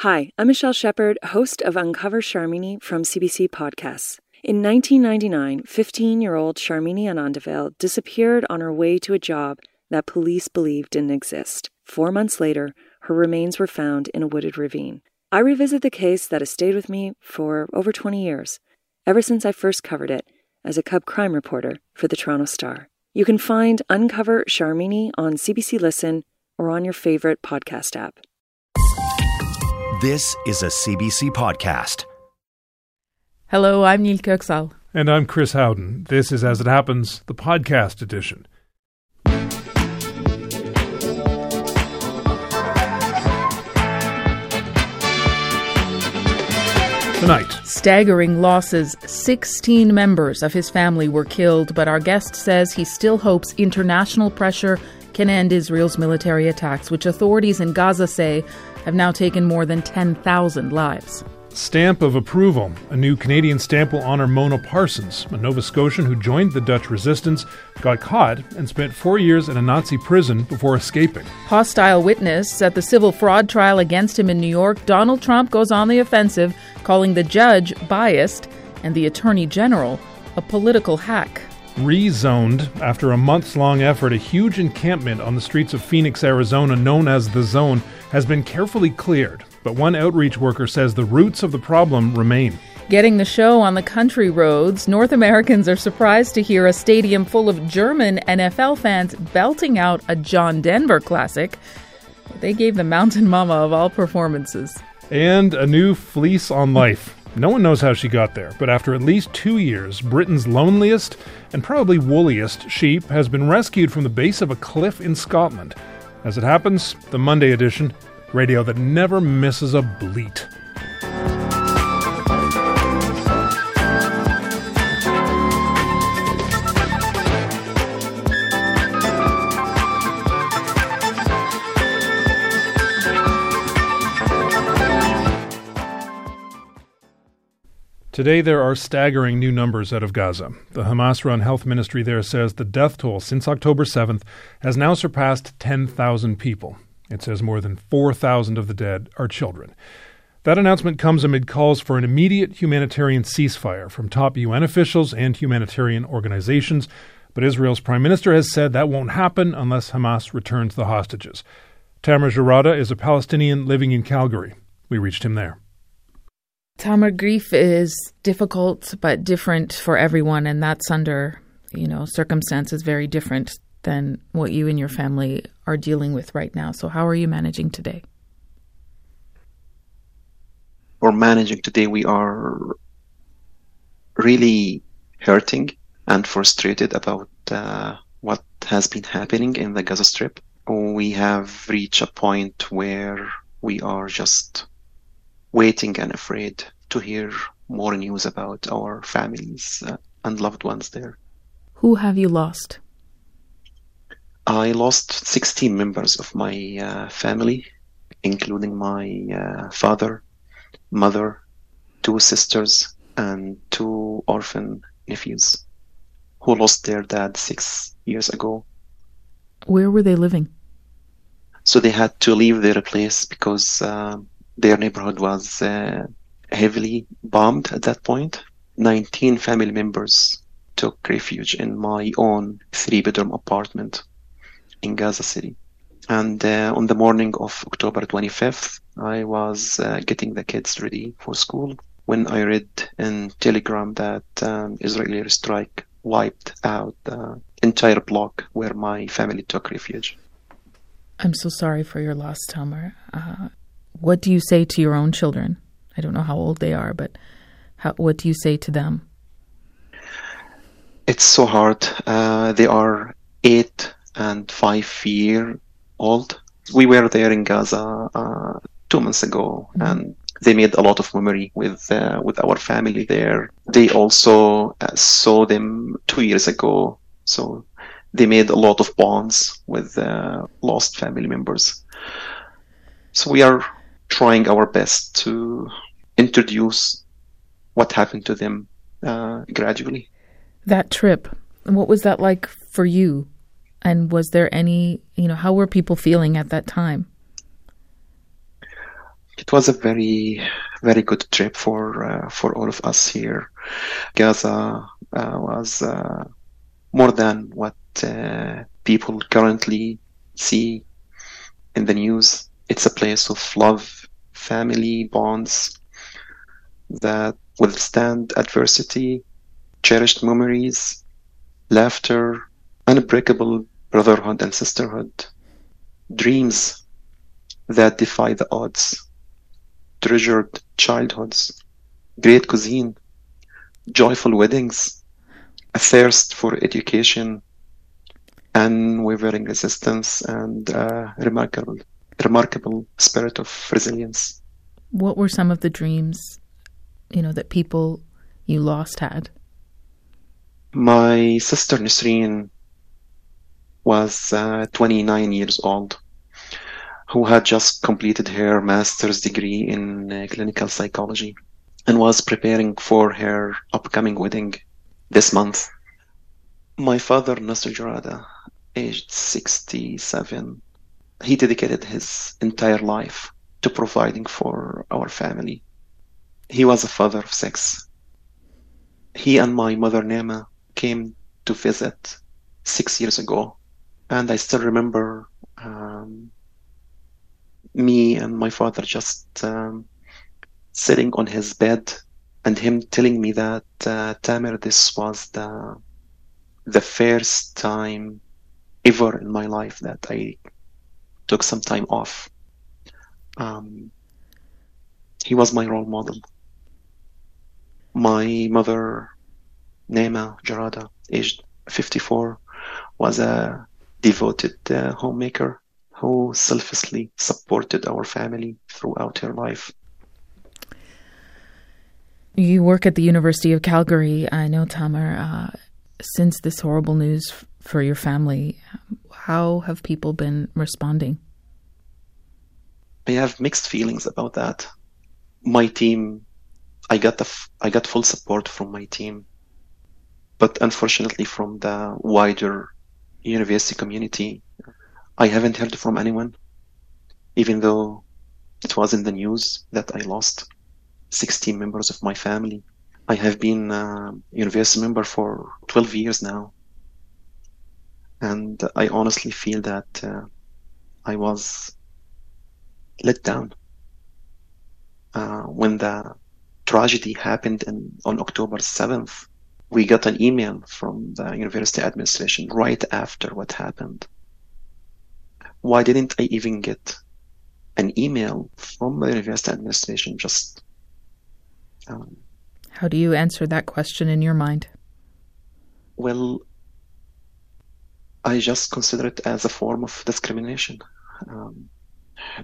Hi, I'm Michelle Shepard, host of Uncover Sharmini from CBC Podcasts. In 1999, 15 year old Sharmini Anandavel disappeared on her way to a job that police believed didn't exist. Four months later, her remains were found in a wooded ravine. I revisit the case that has stayed with me for over 20 years, ever since I first covered it as a cub crime reporter for the Toronto Star. You can find Uncover Sharmini on CBC Listen or on your favorite podcast app. This is a CBC podcast. Hello, I'm Nil Köksal. And I'm Chris Howden. This is As It Happens, the podcast edition. Tonight, Staggering losses. 16 members of his family were killed, but our guest says he still hopes international pressure can end Israel's military attacks, which authorities in Gaza say have now taken more than 10,000 lives. Stamp of Approval. A new Canadian stamp will honor Mona Parsons, a Nova Scotian who joined the Dutch resistance, got caught, and spent four years in a Nazi prison before escaping. Hostile witness at the civil fraud trial against him in New York, Donald Trump goes on the offensive, calling the judge biased and the attorney general a political hack. Rezoned after a months long effort, a huge encampment on the streets of Phoenix, Arizona, known as the Zone, has been carefully cleared. But one outreach worker says the roots of the problem remain. Getting the show on the country roads, North Americans are surprised to hear a stadium full of German NFL fans belting out a John Denver classic. They gave the Mountain Mama of all performances. And a new fleece on life. No one knows how she got there, but after at least two years, Britain's loneliest and probably woolliest sheep has been rescued from the base of a cliff in Scotland. As it happens, the Monday edition, radio that never misses a bleat. Today, there are staggering new numbers out of Gaza. The Hamas run health ministry there says the death toll since October 7th has now surpassed 10,000 people. It says more than 4,000 of the dead are children. That announcement comes amid calls for an immediate humanitarian ceasefire from top UN officials and humanitarian organizations, but Israel's prime minister has said that won't happen unless Hamas returns the hostages. Tamer Jarada is a Palestinian living in Calgary. We reached him there. Tamer, grief is difficult but different for everyone, and that's under, you know, circumstances very different than what you and your family are dealing with right now. So, how are you managing today? We're managing today. We are really hurting and frustrated about uh, what has been happening in the Gaza Strip. We have reached a point where we are just waiting and afraid to hear more news about our families uh, and loved ones there. Who have you lost? I lost 16 members of my uh, family, including my uh, father, mother, two sisters, and two orphan nephews who lost their dad six years ago. Where were they living? So they had to leave their place because uh, their neighborhood was uh, heavily bombed at that point. 19 family members took refuge in my own three bedroom apartment in Gaza City. And uh, on the morning of October 25th, I was uh, getting the kids ready for school when I read in Telegram that um, Israeli strike wiped out the entire block where my family took refuge. I'm so sorry for your loss, Tamer. Uh, what do you say to your own children? I don't know how old they are, but how, what do you say to them? It's so hard. Uh, they are eight and five year old. We were there in Gaza uh, two months ago, mm-hmm. and they made a lot of memory with uh, with our family there. They also uh, saw them two years ago, so they made a lot of bonds with uh, lost family members. So we are trying our best to introduce what happened to them uh, gradually. That trip, what was that like for you? And was there any, you know, how were people feeling at that time? It was a very, very good trip for uh, for all of us here. Gaza uh, was uh, more than what uh, people currently see in the news. It's a place of love, family bonds that withstand adversity, cherished memories, laughter, unbreakable brotherhood and sisterhood, dreams that defy the odds, treasured childhoods, great cuisine, joyful weddings, a thirst for education, unwavering resistance, and a remarkable, remarkable spirit of resilience. What were some of the dreams, you know, that people you lost had? My sister Nisreen was uh, 29 years old, who had just completed her master's degree in uh, clinical psychology and was preparing for her upcoming wedding this month. My father, Nasser Jarada, aged 67, he dedicated his entire life to providing for our family. He was a father of six. He and my mother, Nema, came to visit six years ago. And I still remember um, me and my father just um, sitting on his bed and him telling me that, uh, Tamer, this was the, the first time ever in my life that I took some time off. Um, he was my role model. My mother Nema Jarada, aged 54, was a devoted uh, homemaker who selflessly supported our family throughout her life. You work at the University of Calgary. I know, Tamer. Uh, since this horrible news for your family, how have people been responding? I have mixed feelings about that. My team, I got the f- I got full support from my team but unfortunately from the wider university community, I haven't heard from anyone, even though it was in the news that I lost 16 members of my family. I have been a university member for 12 years now. And I honestly feel that uh, I was let down uh, when the tragedy happened in, on October 7th we got an email from the university administration right after what happened. Why didn't I even get an email from the university administration? Just um, how do you answer that question in your mind? Well, I just consider it as a form of discrimination. Um,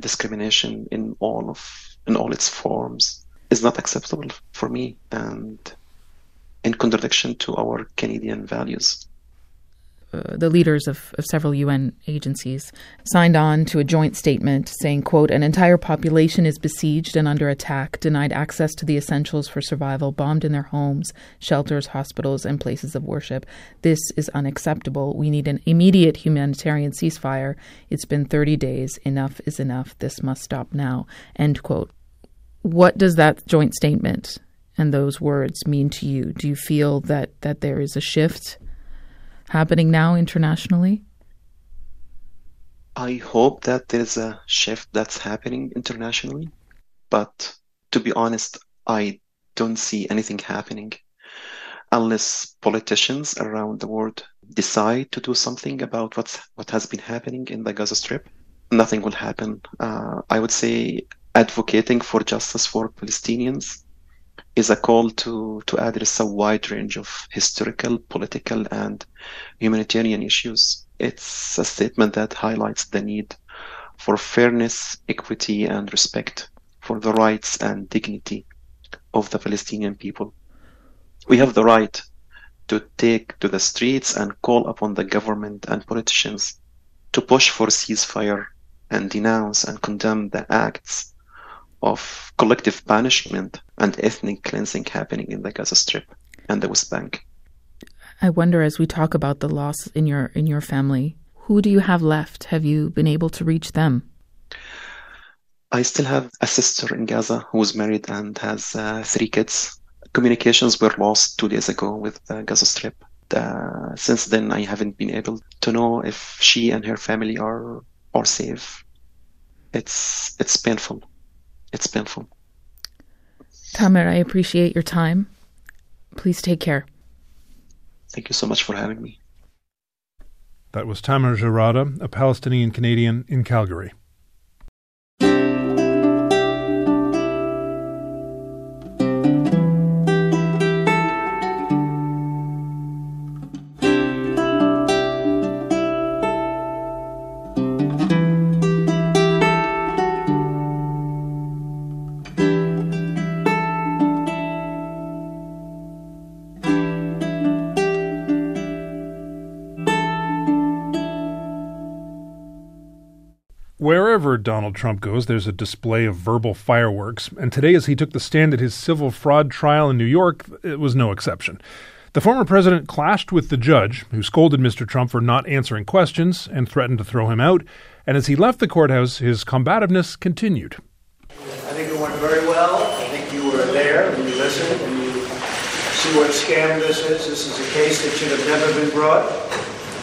discrimination in all of in all its forms is not acceptable for me, and in contradiction to our Canadian values. Uh, the leaders of, of, several UN agencies signed on to a joint statement saying, quote, an entire population is besieged and under attack, denied access to the essentials for survival, bombed in their homes, shelters, hospitals, and places of worship. This is unacceptable. We need an immediate humanitarian ceasefire. It's been 30 days. Enough is enough. This must stop now. End quote. What does that joint statement and those words mean to you? Do you feel that, that there is a shift happening now internationally? I hope that there's a shift that's happening internationally, but to be honest, I don't see anything happening unless politicians around the world decide to do something about what's what has been happening in the Gaza Strip. Nothing will happen. Uh, I would say advocating for justice for Palestinians is a call to, to address a wide range of historical, political, and humanitarian issues. It's a statement that highlights the need for fairness, equity, and respect for the rights and dignity of the Palestinian people. We have the right to take to the streets and call upon the government and politicians to push for ceasefire and denounce and condemn the acts of collective punishment and ethnic cleansing happening in the Gaza Strip and the West Bank. I wonder as we talk about the loss in your in your family, who do you have left? Have you been able to reach them? I still have a sister in Gaza who is married and has uh, three kids. Communications were lost two days ago with the Gaza Strip. Uh, since then, I haven't been able to know if she and her family are are safe. It's it's painful. It's painful. Tamer, I appreciate your time. Please take care. Thank you so much for having me. That was Tamer Jarada, a Palestinian Canadian in Calgary. Donald Trump goes, there's a display of verbal fireworks, and today, as he took the stand at his civil fraud trial in New York, it was no exception. The former president clashed with the judge, who scolded Mr. Trump for not answering questions and threatened to throw him out, and as he left the courthouse, his combativeness continued. I think it went very well. I think you were there and you listened and you see what scam this is. This is a case that should have never been brought.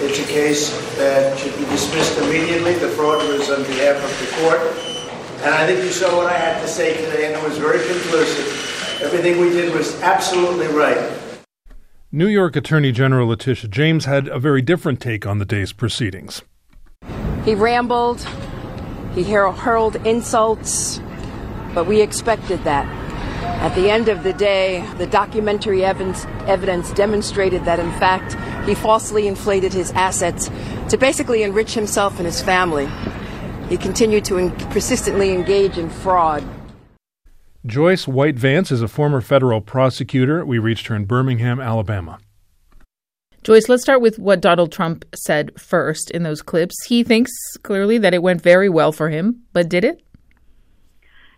It's a case that should be dismissed immediately. The fraud was on behalf of the court. And I think you saw what I had to say today, and it was very conclusive. Everything we did was absolutely right. New York Attorney General Letitia James had a very different take on the day's proceedings. He rambled, he hurled insults, but we expected that. At the end of the day, the documentary evidence, evidence, demonstrated that, in fact, he falsely inflated his assets to basically enrich himself and his family. He continued to in- persistently engage in fraud. Joyce White Vance is a former federal prosecutor. We reached her in Birmingham, Alabama. Joyce, let's start with what Donald Trump said first in those clips. He thinks clearly that it went very well for him, but did it?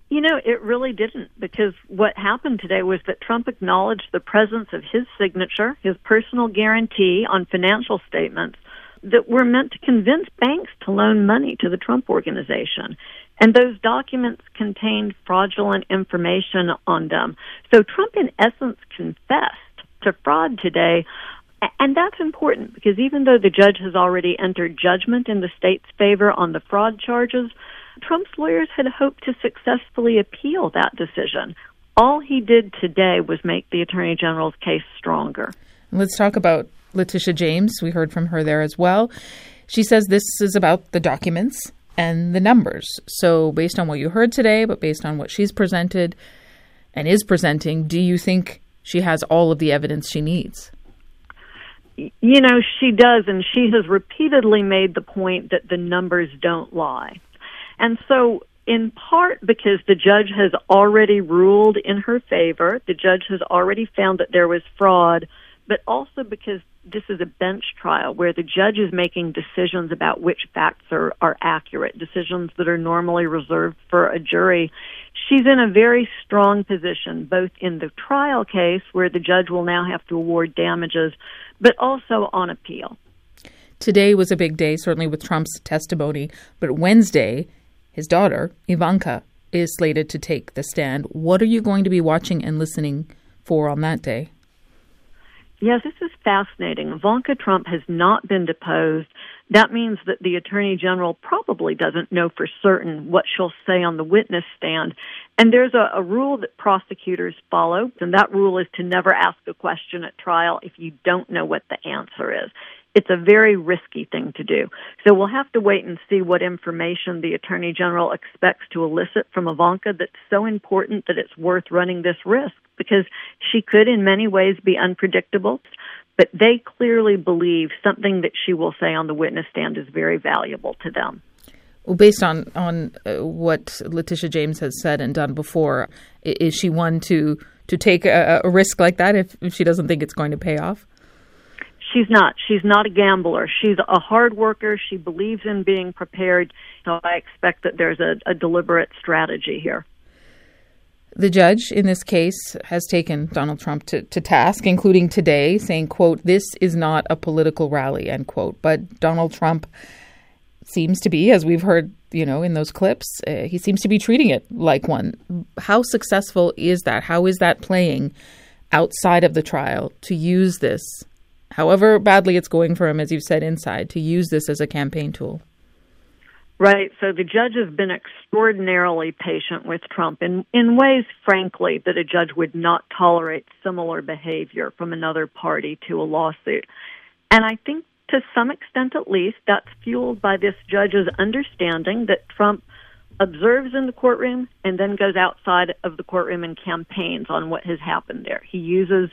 You know, it really didn't because what happened today was that Trump acknowledged the presence of his signature, his personal guarantee on financial statements that were meant to convince banks to loan money to the Trump organization. And those documents contained fraudulent information on them. So Trump, in essence, confessed to fraud today. And that's important because even though the judge has already entered judgment in the state's favor on the fraud charges, Trump's lawyers had hoped to successfully appeal that decision. All he did today was make the Attorney General's case stronger. Let's talk about Letitia James. We heard from her there as well. She says this is about the documents and the numbers. So, based on what you heard today, but based on what she's presented and is presenting, do you think she has all of the evidence she needs? You know, she does, and she has repeatedly made the point that the numbers don't lie. And so, in part because the judge has already ruled in her favor, the judge has already found that there was fraud, but also because this is a bench trial where the judge is making decisions about which facts are, are accurate, decisions that are normally reserved for a jury. She's in a very strong position, both in the trial case where the judge will now have to award damages, but also on appeal. Today was a big day, certainly with Trump's testimony, but Wednesday his daughter, Ivanka, is slated to take the stand. What are you going to be watching and listening for on that day? Yes, this is fascinating. Ivanka Trump has not been deposed. That means that the Attorney General probably doesn't know for certain what she'll say on the witness stand. And there's a, a, rule that prosecutors follow, and that rule is to never ask a question at trial if you don't know what the answer is it's a very risky thing to do. So we'll have to wait and see what information the Attorney General expects to elicit from Ivanka that's so important that it's worth running this risk because she could in many ways be unpredictable, but they clearly believe something that she will say on the witness stand is very valuable to them. Well, based on on uh, what Letitia James has said and done before, is she one to to take a, a risk like that if, if she doesn't think it's going to pay off? She's not. She's not a gambler. She's a hard worker. She believes in being prepared. So I expect that there's a, a deliberate strategy here. The judge in this case has taken Donald Trump to, to task, including today, saying, quote, this is not a political rally, end quote. But Donald Trump seems to be, as we've heard you know, in those clips, uh, he seems to be treating it like one. How successful is that? How is that playing outside of the trial to use this, however badly it's going for him, as you've said, inside, to use this as a campaign tool? Right. So the judge has been extraordinarily patient with Trump in, in ways, frankly, that a judge would not tolerate similar behavior from another party to a lawsuit. And I think to some extent at least, that's fueled by this judge's understanding that Trump observes in the courtroom and then goes outside of the courtroom and campaigns on what has happened there. He uses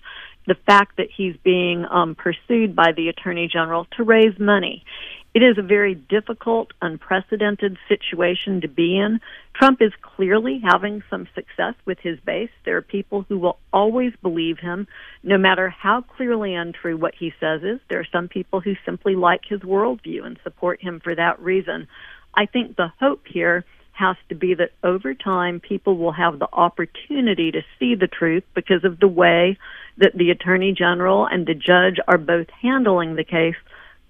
the fact that he's being um, pursued by the attorney general to raise money. It is a very difficult, unprecedented situation to be in. Trump is clearly having some success with his base. There are people who will always believe him, no matter how clearly untrue what he says is. There are some people who simply like his worldview and support him for that reason. I think the hope here has to be that over time people will have the opportunity to see the truth because of the way that the attorney general and the judge are both handling the case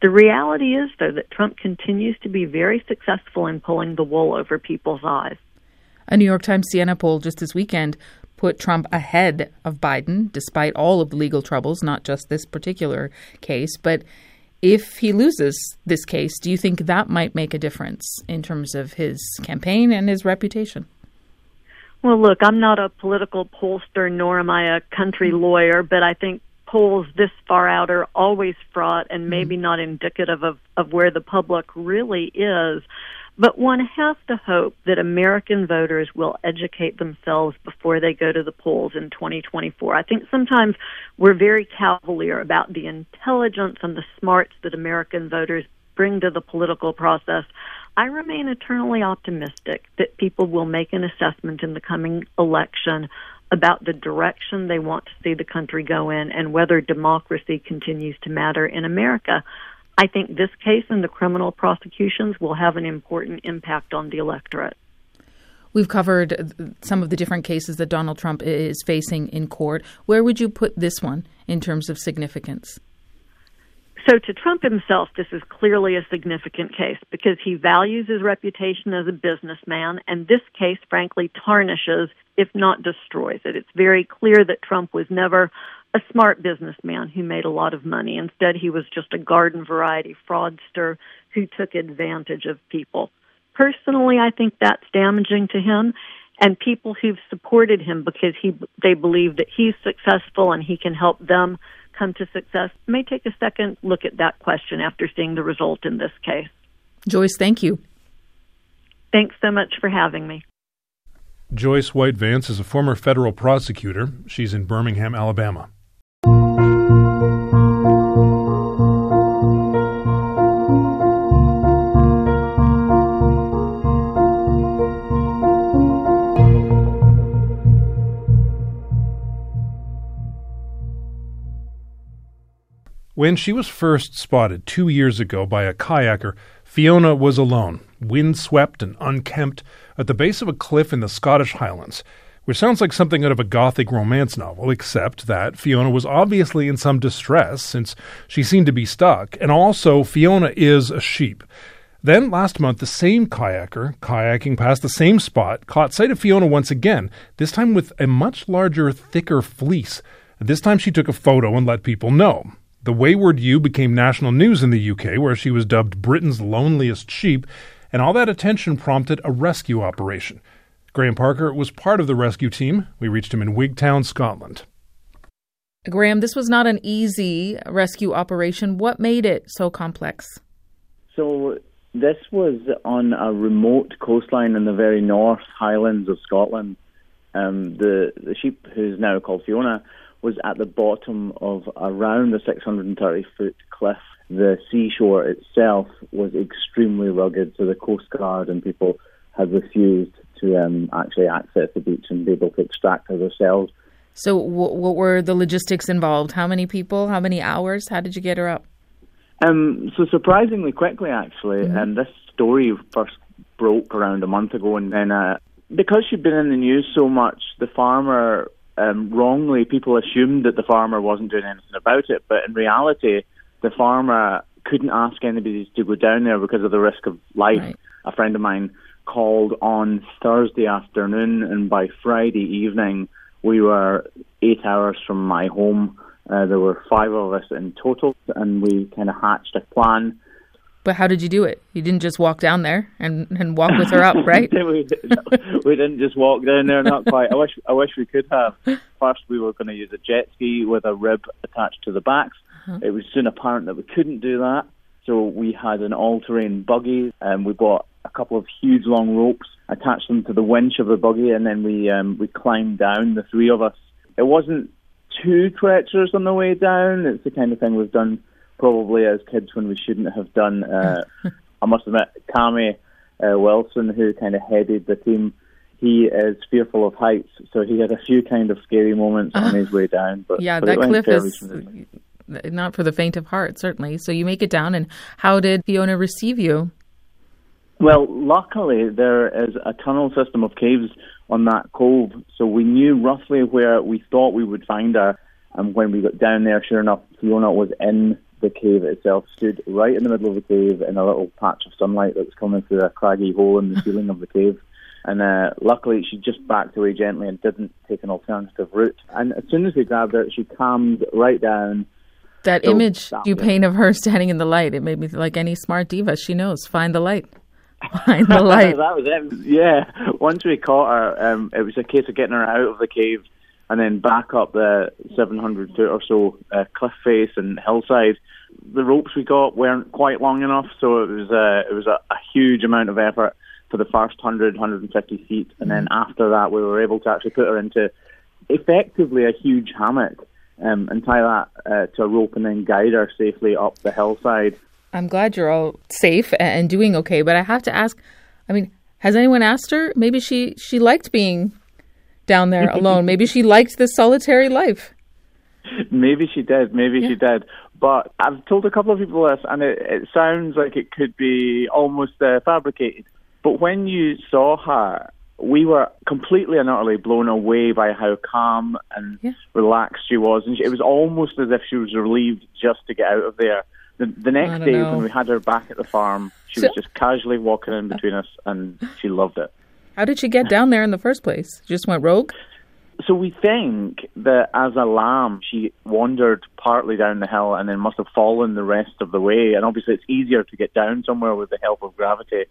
the reality is, though, that Trump continues to be very successful in pulling the wool over people's eyes. A New York Times Siena poll just this weekend put Trump ahead of Biden, despite all of the legal troubles, not just this particular case. But if he loses this case, do you think that might make a difference in terms of his campaign and his reputation? Well, look, I'm not a political pollster, nor am I a country lawyer, but I think polls this far out are always fraught and maybe mm-hmm. not indicative of, of where the public really is. But one has to hope that American voters will educate themselves before they go to the polls in 2024. I think sometimes we're very cavalier about the intelligence and the smarts that American voters bring to the political process. I remain eternally optimistic that people will make an assessment in the coming election about the direction they want to see the country go in and whether democracy continues to matter in America. I think this case and the criminal prosecutions will have an important impact on the electorate. We've covered some of the different cases that Donald Trump is facing in court. Where would you put this one in terms of significance? So, to Trump himself, this is clearly a significant case because he values his reputation as a businessman, and this case, frankly, tarnishes, if not destroys it. It's very clear that Trump was never a smart businessman who made a lot of money. Instead, he was just a garden variety fraudster who took advantage of people. Personally, I think that's damaging to him and people who've supported him because he they believe that he's successful and he can help them come to success may take a second look at that question after seeing the result in this case. Joyce, thank you. Thanks so much for having me. Joyce White Vance is a former federal prosecutor. She's in Birmingham, Alabama. When she was first spotted two years ago by a kayaker, Fiona was alone, windswept and unkempt, at the base of a cliff in the Scottish Highlands, which sounds like something out of a gothic romance novel, except that Fiona was obviously in some distress since she seemed to be stuck, and also Fiona is a sheep. Then last month, the same kayaker, kayaking past the same spot, caught sight of Fiona once again, this time with a much larger, thicker fleece. This time she took a photo and let people know. The Wayward Ewe became national news in the UK, where she was dubbed Britain's loneliest sheep, and all that attention prompted a rescue operation. Graham Parker was part of the rescue team. We reached him in Wigtown, Scotland. Graham, this was not an easy rescue operation. What made it so complex? So, this was on a remote coastline in the very north highlands of Scotland. Um, the the sheep, who's now called Fiona, was at the bottom of around the 630 foot cliff. The seashore itself was extremely rugged, so the Coast Guard and people had refused to um, actually access the beach and be able to extract her themselves. So, w- what were the logistics involved? How many people? How many hours? How did you get her up? Um, so, surprisingly quickly, actually, mm-hmm. and this story first broke around a month ago, and then uh, because she'd been in the news so much, the farmer um, wrongly, people assumed that the farmer wasn't doing anything about it, but in reality, the farmer couldn't ask anybody to go down there because of the risk of life. Right. A friend of mine called on Thursday afternoon, and by Friday evening, we were eight hours from my home. Uh, there were five of us in total, and we kind of hatched a plan. But how did you do it? You didn't just walk down there and, and walk with her up, right? we, we didn't just walk down there, not quite. I wish I wish we could have. First, we were going to use a jet ski with a rib attached to the backs. Uh-huh. It was soon apparent that we couldn't do that, so we had an all-terrain buggy, and we bought a couple of huge long ropes, attached them to the winch of the buggy, and then we um, we climbed down, the three of us. It wasn't too treacherous on the way down. It's the kind of thing we've done probably as kids when we shouldn't have done. Uh, I must admit, Cammy uh, Wilson, who kind of headed the team, he is fearful of heights, so he had a few kind of scary moments on his way down. But yeah, that cliff is not for the faint of heart, certainly. So you make it down, and how did Fiona receive you? Well, luckily there is a tunnel system of caves on that cove, so we knew roughly where we thought we would find her. And when we got down there, sure enough, Fiona was in the cave itself, stood right in the middle of the cave in a little patch of sunlight that was coming through a craggy hole in the ceiling of the cave. And uh, luckily, she just backed away gently and didn't take an alternative route. And as soon as we grabbed her, she calmed right down. That image you paint of her standing in the light, it made me like any smart diva. She knows, find the light. Find the light. that was it. Yeah. Once we caught her, um, it was a case of getting her out of the cave and then back up the 700 foot or so uh, cliff face and hillside. The ropes we got weren't quite long enough, so it was uh, it was a, a huge amount of effort for the first 100, 150 feet, and then mm-hmm. after that, we were able to actually put her into effectively a huge hammock um, and tie that uh, to a rope and then guide her safely up the hillside. I'm glad you're all safe and doing okay, but I have to ask. I mean, has anyone asked her? Maybe she she liked being down there alone. Maybe she liked this solitary life. Maybe she did. Maybe yeah. she did. But I've told a couple of people this, and it, it sounds like it could be almost uh, fabricated. But when you saw her, we were completely and utterly blown away by how calm and yeah. relaxed she was. And she, it was almost as if she was relieved just to get out of there. The, the next day, know. when we had her back at the farm, she so, was just casually walking in between us, and she loved it. How did she get down there in the first place? Just went rogue? So we think that as a lamb, she wandered partly down the hill and then must have fallen the rest of the way. And obviously, it's easier to get down somewhere with the help of gravity.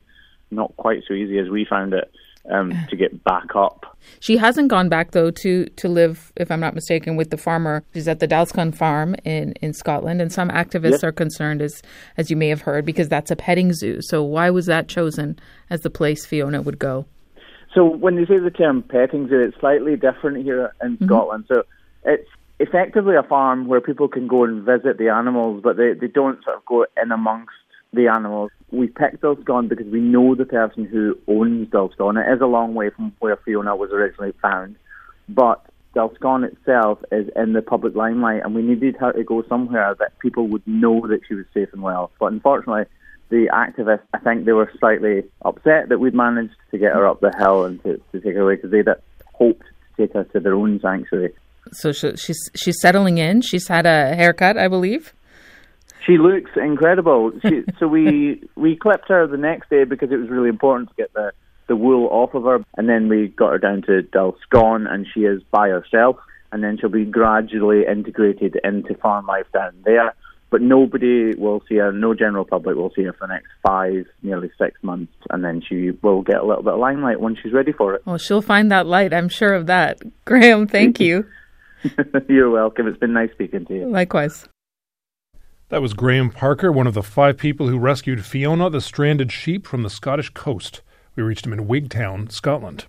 Not quite so easy as we found it um, to get back up. She hasn't gone back though to to live, if I'm not mistaken, with the farmer. She's at the Dalscone farm in, in Scotland, and some activists yes. are concerned, as as you may have heard, because that's a petting zoo. So why was that chosen as the place Fiona would go? So when you say the term petting zoo, it's slightly different here in mm-hmm. Scotland. So it's effectively a farm where people can go and visit the animals, but they, they don't sort of go in amongst the animals. We picked Dalscone because we know the person who owns Dalscone. It is a long way from where Fiona was originally found, but Dalscone itself is in the public limelight, and we needed her to go somewhere that people would know that she was safe and well. But unfortunately, the activists, I think they were slightly upset that we'd managed to get her up the hill and to, to take her away because they'd hoped to take her to their own sanctuary. So she's she's settling in. She's had a haircut, I believe. She looks incredible. She, so we we clipped her the next day because it was really important to get the the wool off of her, and then we got her down to Dalscone, and she is by herself. And then she'll be gradually integrated into farm life down there but nobody will see her, no general public will see her for the next five, nearly six months, and then she will get a little bit of limelight when she's ready for it. Well, she'll find that light, I'm sure of that. Graham, thank you. You're welcome. It's been nice speaking to you. Likewise. That was Graham Parker, one of the five people who rescued Fiona, the stranded sheep, from the Scottish coast. We reached him in Wigtown, Scotland.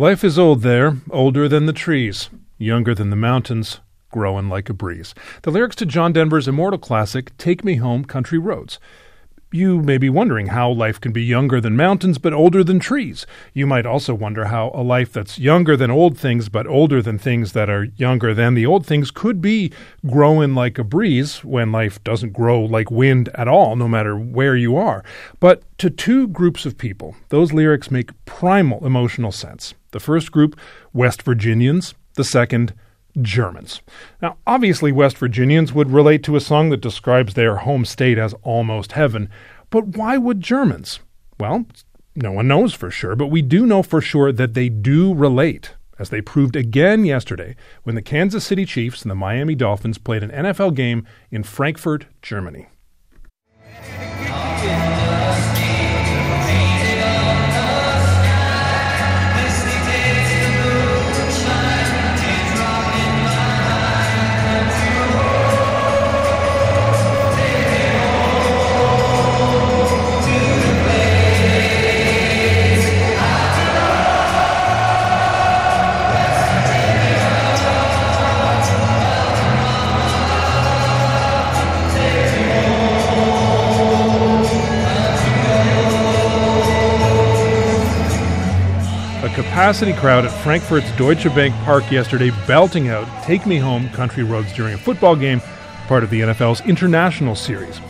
Life is old there, older than the trees, younger than the mountains, growing like a breeze. The lyrics to John Denver's immortal classic, Take Me Home, Country Roads. You may be wondering how life can be younger than mountains but older than trees. You might also wonder how a life that's younger than old things but older than things that are younger than the old things could be growing like a breeze when life doesn't grow like wind at all, no matter where you are. But to two groups of people, those lyrics make primal emotional sense. The first group, West Virginians. The second, Germans. Now, obviously, West Virginians would relate to a song that describes their home state as almost heaven, but why would Germans? Well, no one knows for sure, but we do know for sure that they do relate, as they proved again yesterday when the Kansas City Chiefs and the Miami Dolphins played an NFL game in Frankfurt, Germany. Capacity crowd at Frankfurt's Deutsche Bank Park yesterday belting out Take Me Home Country Roads during a football game, part of the NFL's International Series.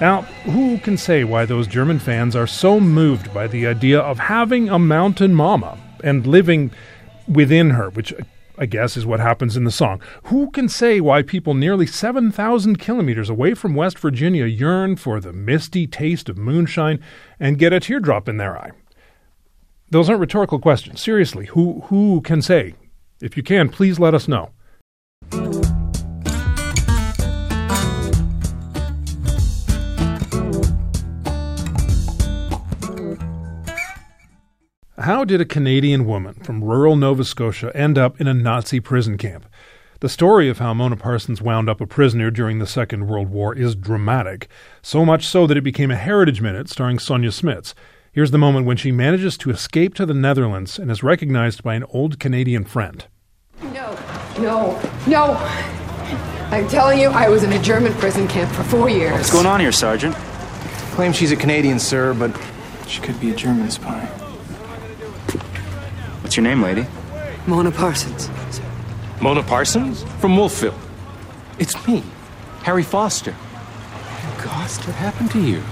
Now, who can say why those German fans are so moved by the idea of having a mountain mama and living within her, which I guess is what happens in the song. Who can say why people nearly 7,000 kilometers away from West Virginia yearn for the misty taste of moonshine and get a teardrop in their eye? Those aren't rhetorical questions. Seriously, who who can say? If you can, please let us know. How did a Canadian woman from rural Nova Scotia end up in a Nazi prison camp? The story of how Mona Parsons wound up a prisoner during the Second World War is dramatic, so much so that it became a Heritage Minute starring Sonja Smits. Here's the moment when she manages to escape to the Netherlands and is recognized by an old Canadian friend. No, no, no. I'm telling you, I was in a German prison camp for four years. What's going on here, Sergeant? Claims she's a Canadian, sir, but she could be a German spy. What's your name, lady? Mona Parsons. Mona Parsons? From Wolfville. It's me, Harry Foster. Gosh, what happened to you?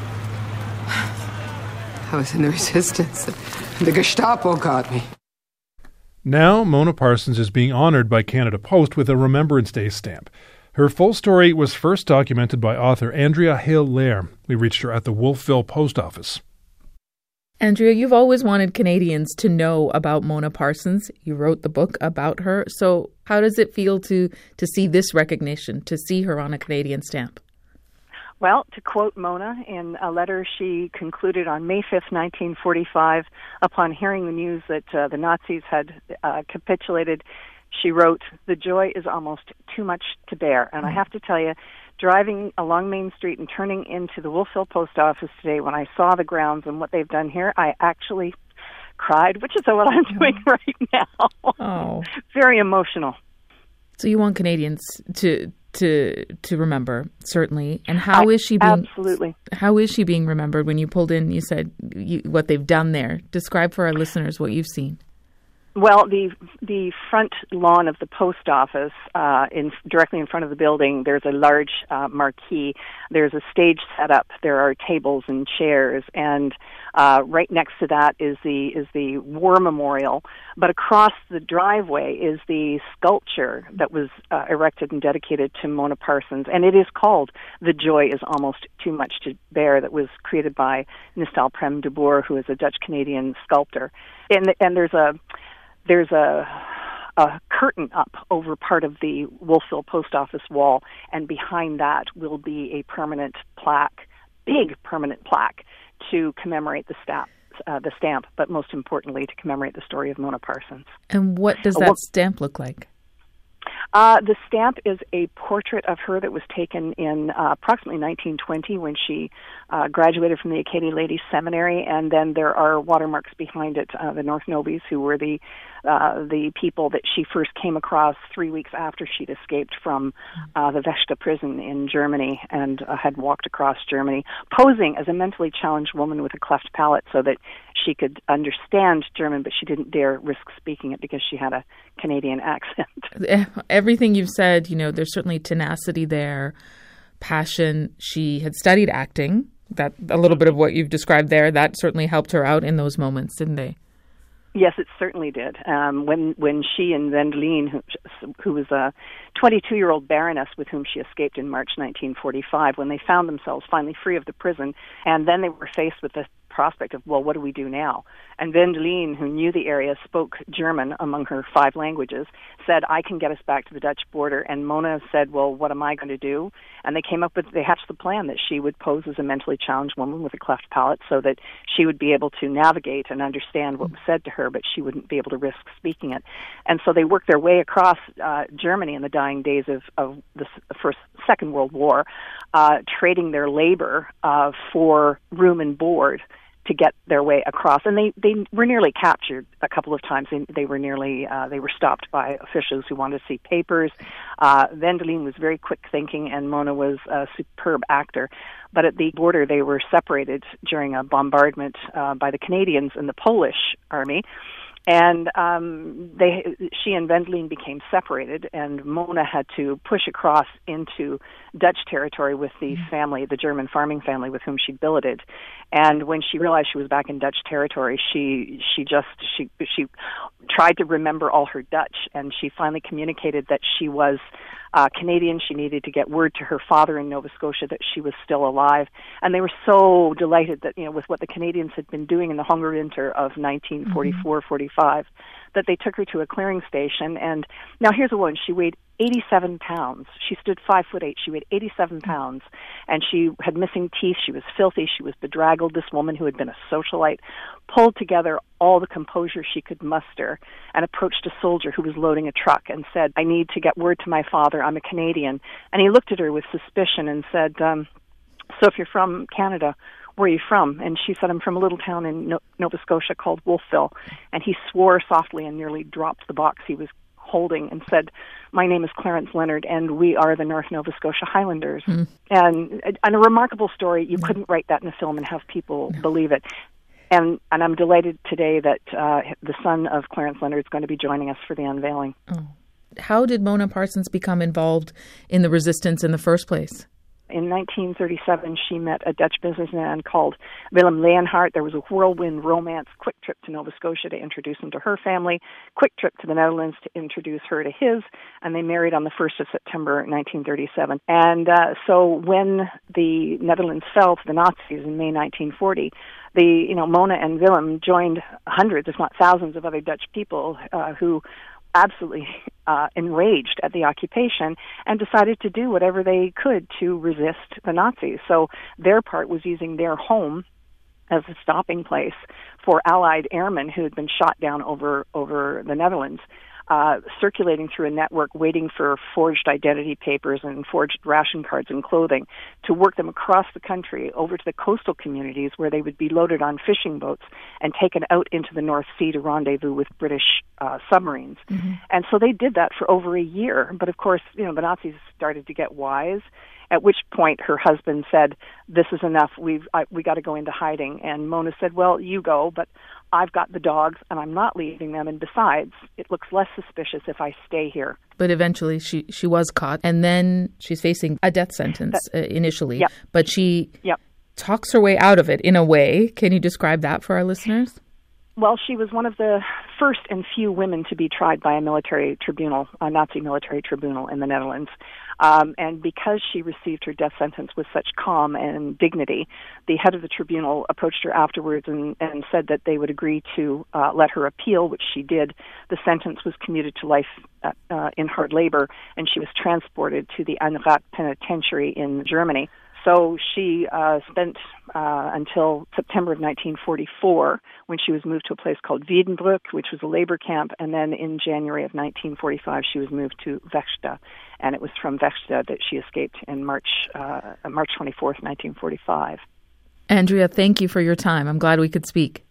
I was in the resistance. The Gestapo got me. Now, Mona Parsons is being honored by Canada Post with a Remembrance Day stamp. Her full story was first documented by author Andria Hill-Lehr. We reached her at the Wolfville Post Office. Andrea, you've always wanted Canadians to know about Mona Parsons. You wrote the book about her. So, how does it feel to to see this recognition, to see her on a Canadian stamp? Well, to quote Mona in a letter she concluded on May 5th, 1945, upon hearing the news that uh, the Nazis had uh, capitulated, she wrote, The joy is almost too much to bear. And I have to tell you, driving along Main Street and turning into the Wolfville Post Office today, when I saw the grounds and what they've done here, I actually cried, which is what I'm doing right now. Oh. Very emotional. So you want Canadians to to to remember certainly. And how is she being absolutely? How is she being remembered? When you pulled in, you said you, what they've done there. Describe for our listeners what you've seen. Well, the the front lawn of the post office, uh, in directly in front of the building, there's a large uh, marquee. There's a stage set up. There are tables and chairs, and uh, right next to that is the is the war memorial. But across the driveway is the sculpture that was uh, erected and dedicated to Mona Parsons, and it is called "The Joy Is Almost Too Much to Bear." That was created by Nistal Prem de Boer, who is a Dutch Canadian sculptor. And and there's a there's a a curtain up over part of the Wolfville post office wall, and behind that will be a permanent plaque, big permanent plaque, to commemorate the stamp. Uh, the stamp, but most importantly, to commemorate the story of Mona Parsons. And what does that well, stamp look like? Uh, the stamp is a portrait of her that was taken in uh, approximately 1920 when she uh, graduated from the Acadia Ladies Seminary, and then there are watermarks behind it. Uh, the North Novies, who were the uh, the people that she first came across three weeks after she'd escaped from uh, the Vechta prison in Germany and uh, had walked across Germany, posing as a mentally challenged woman with a cleft palate so that she could understand German, but she didn't dare risk speaking it because she had a Canadian accent. Everything you've said, you know, there's certainly tenacity there, passion. She had studied acting. That a little bit of what you've described there, that certainly helped her out in those moments, didn't they? Yes, it certainly did. Um, when when she and Wendelien, who, who was a 22 year old baroness with whom she escaped in March 1945, when they found themselves finally free of the prison, and then they were faced with the prospect of, well, what do we do now? And Wendelien, who knew the area, spoke German among her five languages, said, I can get us back to the Dutch border. And Mona said, well, what am I going to do? And they came up with, they hatched the plan that she would pose as a mentally challenged woman with a cleft palate so that she would be able to navigate and understand what was said to her, but she wouldn't be able to risk speaking it. And so they worked their way across uh, Germany in the dying days of, of the first, Second World War, uh, trading their labor uh, for room and board to get their way across. And they, they were nearly captured a couple of times. They, they were nearly, uh, they were stopped by officials who wanted to see papers. Uh, Wendelien was very quick thinking and Mona was a superb actor. But at the border, they were separated during a bombardment uh, by the Canadians and the Polish army and um, they she and Wendelien became separated, and Mona had to push across into Dutch territory with the mm-hmm. family, the German farming family with whom she billeted. And when she realized she was back in Dutch territory, she she just she she tried to remember all her Dutch, and she finally communicated that she was uh, Canadian. She needed to get word to her father in Nova Scotia that she was still alive, and they were so delighted that you know with what the Canadians had been doing in the hunger winter of 1944-45 mm-hmm. That they took her to a clearing station. And now here's a woman. She weighed 87 pounds. She stood five foot eight. She weighed 87 pounds, and she had missing teeth. She was filthy. She was bedraggled. This woman who had been a socialite pulled together all the composure she could muster and approached a soldier who was loading a truck and said, "I need to get word to my father. I'm a Canadian." And he looked at her with suspicion and said, um, "So if you're from Canada." Where are you from? And she said, I'm from a little town in no- Nova Scotia called Wolfville. And he swore softly and nearly dropped the box he was holding and said, "My name is Clarence Leonard, and we are the North Nova Scotia Highlanders." Mm. And and a remarkable story. You mm. couldn't write that in a film and have people believe it. And and I'm delighted today that uh, the son of Clarence Leonard is going to be joining us for the unveiling. Oh. How did Mona Parsons become involved in the resistance in the first place? In 1937, she met a Dutch businessman called Willem Leonhardt. There was a whirlwind romance, quick trip to Nova Scotia to introduce him to her family, quick trip to the Netherlands to introduce her to his, and they married on the 1st of September 1937. And uh, so when the Netherlands fell to the Nazis in May 1940, the you know Mona and Willem joined hundreds, if not thousands, of other Dutch people uh, who absolutely uh, enraged at the occupation and decided to do whatever they could to resist the Nazis. So their part was using their home as a stopping place for Allied airmen who had been shot down over over the Netherlands uh, circulating through a network waiting for forged identity papers and forged ration cards and clothing to work them across the country over to the coastal communities where they would be loaded on fishing boats and taken out into the North Sea to rendezvous with British uh, submarines. Mm-hmm. And so they did that for over a year. But of course, you know, the Nazis started to get wise at which point her husband said, "This is enough. We've I, we got to go into hiding." And Mona said, "Well, you go, but I've got the dogs and I'm not leaving them. And besides, it looks less suspicious if I stay here." But eventually, she she was caught, and then she's facing a death sentence uh, initially. Yep. But she yep. talks her way out of it in a way. Can you describe that for our listeners? Well, she was one of the first and few women to be tried by a military tribunal, a Nazi military tribunal in the Netherlands. Um, and because she received her death sentence with such calm and dignity, the head of the tribunal approached her afterwards and, and said that they would agree to uh, let her appeal, which she did. The sentence was commuted to life uh, uh, in hard labor, and she was transported to the Anrath Penitentiary in Germany. So she uh, spent uh, until September of 1944 when she was moved to a place called Wiedenbrück, which was a labor camp, and then in January of 1945 she was moved to Vechta, and it was from Vechta that she escaped in March uh, March 24th, 1945. Andria, thank you for your time. I'm glad we could speak.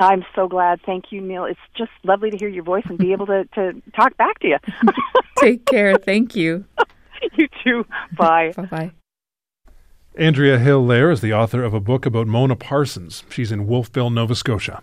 I'm so glad. Thank you, Nil. It's just lovely to hear your voice and be able to, to talk back to you. Take care. Thank you. you too. Bye. Bye bye. Andria Hill-Lehr is the author of a book about Mona Parsons. She's in Wolfville, Nova Scotia.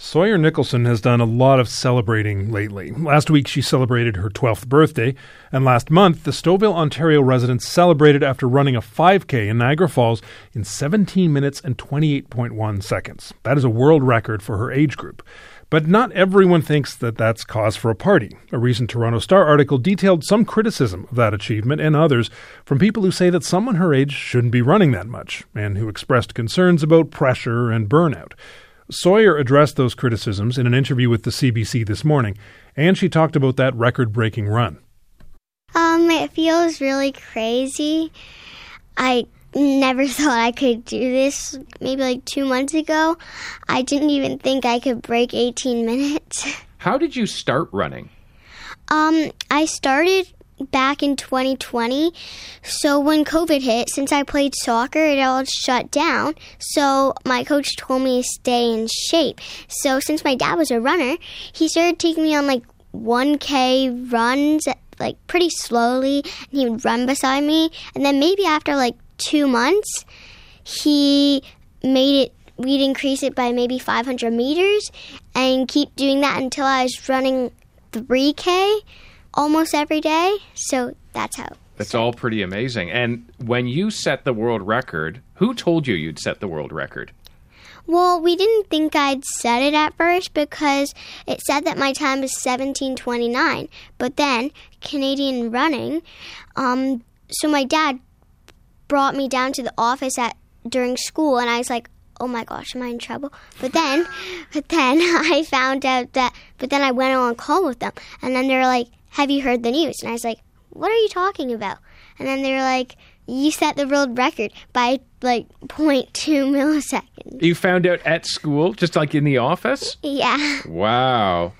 Sawyer Nicholson has done a lot of celebrating lately. Last week, she celebrated her 12th birthday, and last month, the Stouffville, Ontario residents celebrated after running a 5K in Niagara Falls in 17 minutes and 28.1 seconds. That is a world record for her age group. But not everyone thinks that that's cause for a party. A recent Toronto Star article detailed some criticism of that achievement and others from people who say that someone her age shouldn't be running that much, and who expressed concerns about pressure and burnout. Sawyer addressed those criticisms in an interview with the CBC this morning, and she talked about that record breaking run. Um, it feels really crazy. I never thought I could do this maybe like two months ago. I didn't even think I could break 18 minutes. How did you start running? Um, I started back in 2020. So when COVID hit, since I played soccer, it all shut down. So my coach told me to stay in shape. So since my dad was a runner, he started taking me on like 1K runs, like pretty slowly, and he would run beside me. And then maybe after like two months, he made it. We'd increase it by maybe 500 meters and keep doing that until I was running 3K almost every day. So that's how. That's all pretty amazing. And when you set the world record, who told you you'd set the world record? Well, we didn't think I'd set it at first because it said that my time was 17:29. But then Canadian Running, um, so my dad brought me down to the office at during school, and I was like, oh my gosh, am I in trouble? But then, but then I found out that, but then I went on call with them, and then they were like, have you heard the news? And I was like, what are you talking about? And then they were like, you set the world record by like 0.2 milliseconds. You found out at school, just like in the office? Yeah. Wow.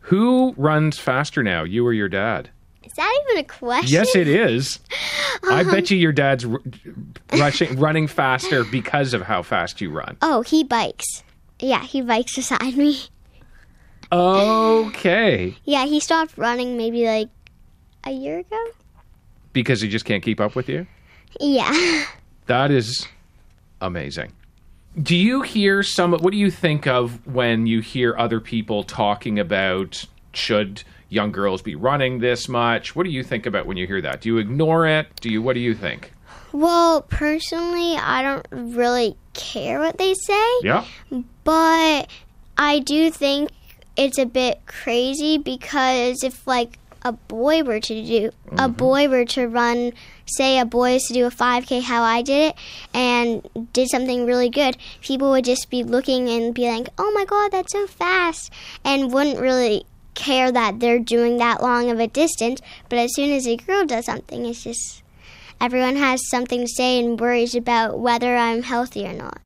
Who runs faster now, you or your dad? Is that even a question? Yes, it is. I bet um, you your dad's r- rushing, running faster because of how fast you run. Oh, he bikes. Yeah, he bikes beside me. Okay. Yeah, he stopped running maybe like a year ago. Because he just can't keep up with you? Yeah. That is amazing. Do you hear some what do you think of when you hear other people talking about should young girls be running this much? What do you think about when you hear that? Do you ignore it? Do you what do you think? Well, personally, I don't really care what they say. Yeah. But I do think it's a bit crazy because if like a boy were to do Mm-hmm. a boy were to run say a boy is to do a 5k how I did it and did something really good people would just be looking and be like oh my god that's so fast and wouldn't really care that they're doing that long of a distance but as soon as a girl does something it's just everyone has something to say and worries about whether I'm healthy or not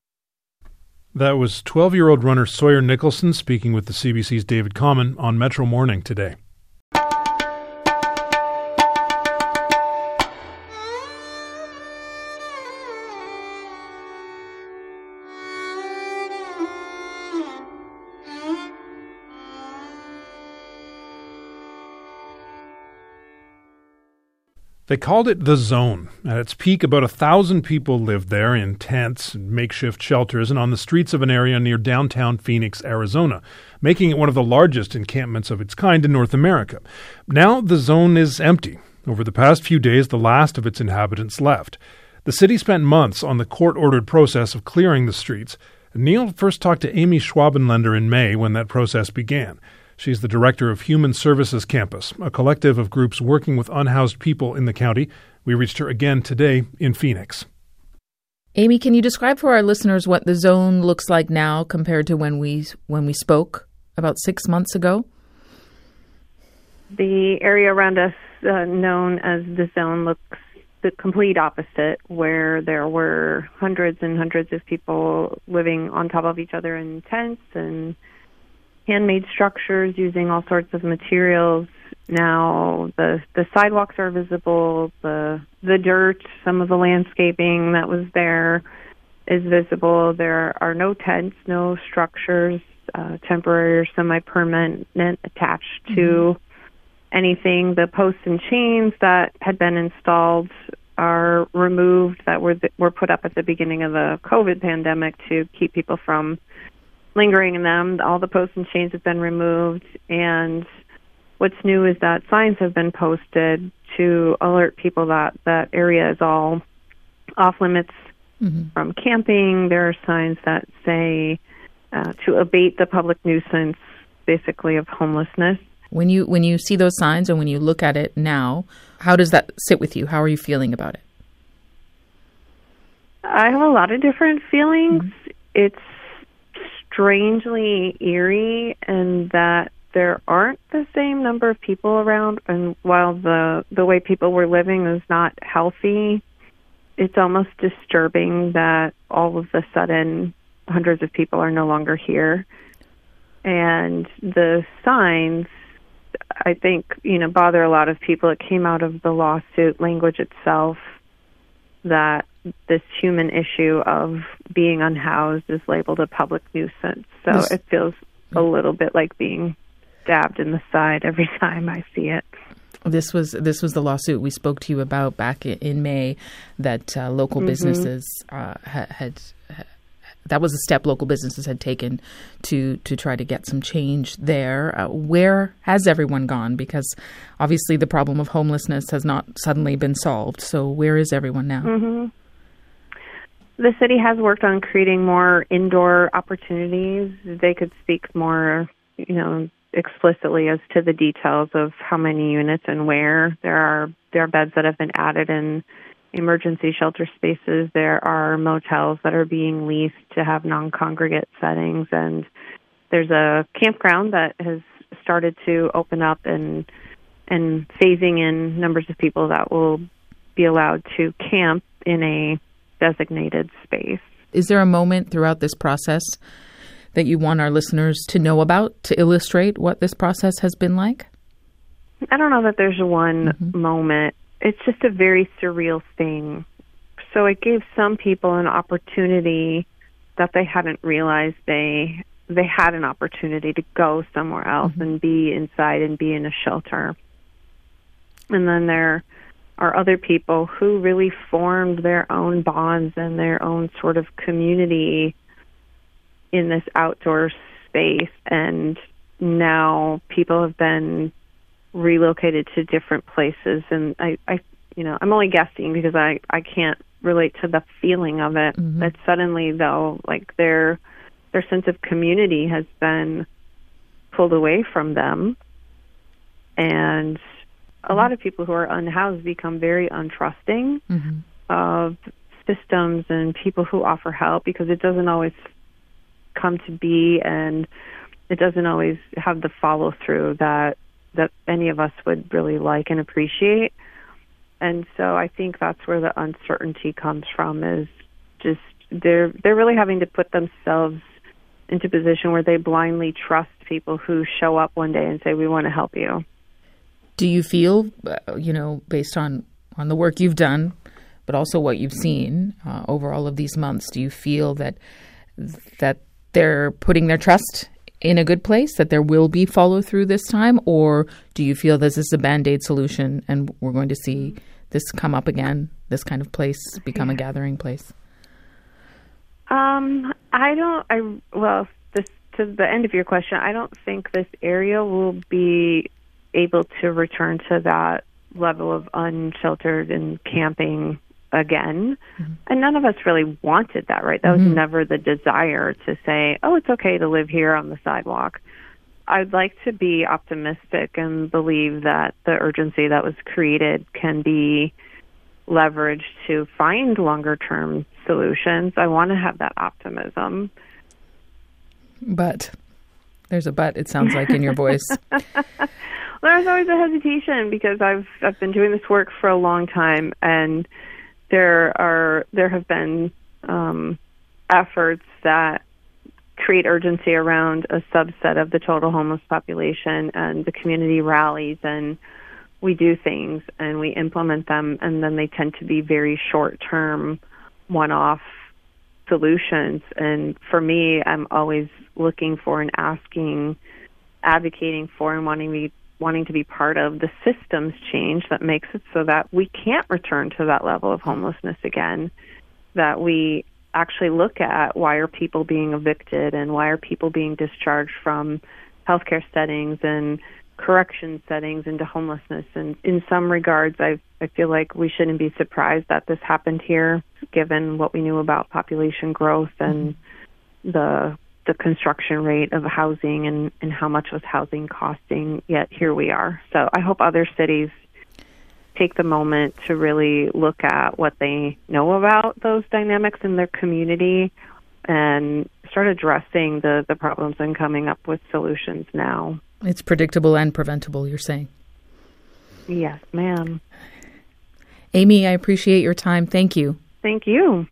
That was 12 year old runner Sawyer Nicholson speaking with the CBC's David Common on Metro Morning today. They called it the Zone. At its peak, about a thousand people lived there in tents makeshift shelters and on the streets of an area near downtown Phoenix, Arizona, making it one of the largest encampments of its kind in North America. Now the zone is empty. Over the past few days, the last of its inhabitants left. The city spent months on the court ordered process of clearing the streets. Nil first talked to Amy Schwabenlender in May when that process began. She's the director of Human Services Campus, a collective of groups working with unhoused people in the county. We reached her again today in Phoenix. Amy, can you describe for our listeners what the zone looks like now compared to when we when we spoke about six months ago? The area around us, uh, known as the zone, looks the complete opposite, where there were hundreds and hundreds of people living on top of each other in tents and handmade structures using all sorts of materials. Now the the sidewalks are visible, the the dirt, some of the landscaping that was there is visible. There are no tents, no structures, uh, temporary or semi-permanent attached to mm-hmm. anything. The posts and chains that had been installed are removed that were th- were put up at the beginning of the COVID pandemic to keep people from lingering in them. All the posts and chains have been removed, and what's new is that signs have been posted to alert people that that area is all off limits mm-hmm. from camping. There are signs that say uh, to abate the public nuisance, basically of homelessness. When you when you see those signs and when you look at it now, how does that sit with you? How are you feeling about it? I have a lot of different feelings. Mm-hmm. It's strangely eerie in that there aren't the same number of people around and while the the way people were living is not healthy it's almost disturbing that all of a sudden hundreds of people are no longer here. And the signs i think you know bother a lot of people. It came out of the lawsuit language itself that this human issue of being unhoused is labeled a public nuisance. So it feels a little bit like being stabbed in the side every time I see it. This was this was the lawsuit we spoke to you about back in May that uh, local mm-hmm. businesses uh, had, had that was a step local businesses had taken to to try to get some change there. Uh, where has everyone gone? Because obviously the problem of homelessness has not suddenly been solved. So where is everyone now? Mm-hmm. The city has worked on creating more indoor opportunities. They could speak more, you know, explicitly as to the details of how many units and where there are there are beds that have been added in emergency shelter spaces. There are motels that are being leased to have non-congregate settings, and there's a campground that has started to open up and and phasing in numbers of people that will be allowed to camp in a designated space. Is there a moment throughout this process that you want our listeners to know about to illustrate what this process has been like? I don't know that there's one mm-hmm. moment it's just a very surreal thing. So it gave some people an opportunity that they hadn't realized they they had an opportunity to go somewhere else mm-hmm. and be inside and be in a shelter. And then there are other people who really formed their own bonds and their own sort of community in this outdoor space. And now people have been relocated to different places. And I, I you know i'm only guessing because i i can't relate to the feeling of it. Mm-hmm. but suddenly though like their their sense of community has been pulled away from them. And a lot of people who are unhoused become very untrusting mm-hmm. of systems and people who offer help because it doesn't always come to be and it doesn't always have the follow through that that any of us would really like and appreciate. And so I think that's where the uncertainty comes from is just they're they're really having to put themselves into a position where they blindly trust people who show up one day and say we want to help you. Do you feel uh, you know based on on the work you've done but also what you've seen uh, over all of these months do you feel that that they're putting their trust in a good place, that there will be follow through this time? Or do you feel this is a band aid solution and we're going to see this come up again, this kind of place become a gathering place? Um, I don't, I, well, this, to the end of your question, I don't think this area will be able to return to that level of unsheltered and camping again. Mm-hmm. And none of us really wanted that, right? That mm-hmm. was never the desire to say, oh, it's okay to live here on the sidewalk. I'd like to be optimistic and believe that the urgency that was created can be leveraged to find longer term solutions. I want to have that optimism. But there's a but, it sounds like, in your voice. there's always a hesitation because I've I've been doing this work for a long time and there are there have been um, efforts that create urgency around a subset of the total homeless population and the community rallies and we do things and we implement them and then they tend to be very short term one off solutions. And for me I'm always looking for and asking advocating for and wanting me wanting to be part of the systems change that makes it so that we can't return to that level of homelessness again that we actually look at why are people being evicted and why are people being discharged from healthcare settings and correction settings into homelessness and in some regards I I feel like we shouldn't be surprised that this happened here given what we knew about population growth and mm-hmm. the the construction rate of housing and and how much was housing costing yet here we are so I hope other cities take the moment to really look at what they know about those dynamics in their community and start addressing the, the problems and coming up with solutions now. It's predictable and preventable, you're saying? Yes, ma'am. Amy, I appreciate your time. Thank you. Thank you.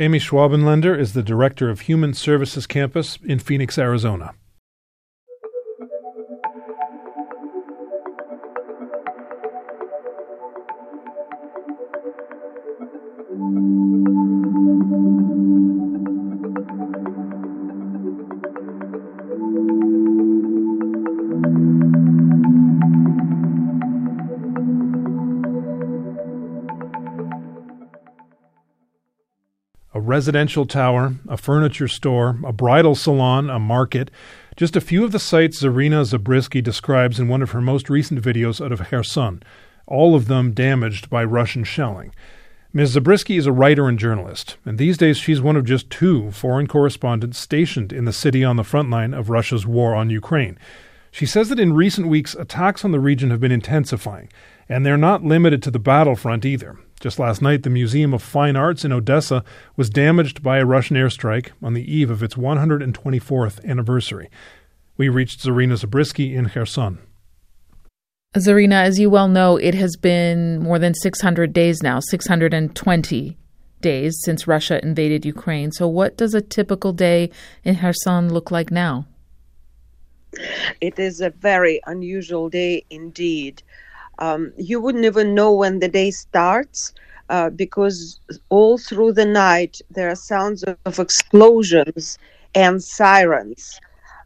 Amy Schwabenlender is the Director of Human Services Campus in Phoenix, Arizona. Residential tower, a furniture store, a bridal salon, a market, just a few of the sites Zarina Zabriskie describes in one of her most recent videos out of Kherson, all of them damaged by Russian shelling. Ms. Zabriskie is a writer and journalist, and these days she's one of just two foreign correspondents stationed in the city on the front line of Russia's war on Ukraine. She says that in recent weeks, attacks on the region have been intensifying, and they're not limited to the battlefront either. Just last night, the Museum of Fine Arts in Odessa was damaged by a Russian airstrike on the eve of its 124th anniversary. We reached Zarina Zabriskie in Kherson. Zarina, as you well know, it has been more than 600 days now, 620 days since Russia invaded Ukraine. So, what does a typical day in Kherson look like now? It is a very unusual day indeed um, you wouldn't even know when the day starts uh, because all through the night there are sounds of, explosions and sirens.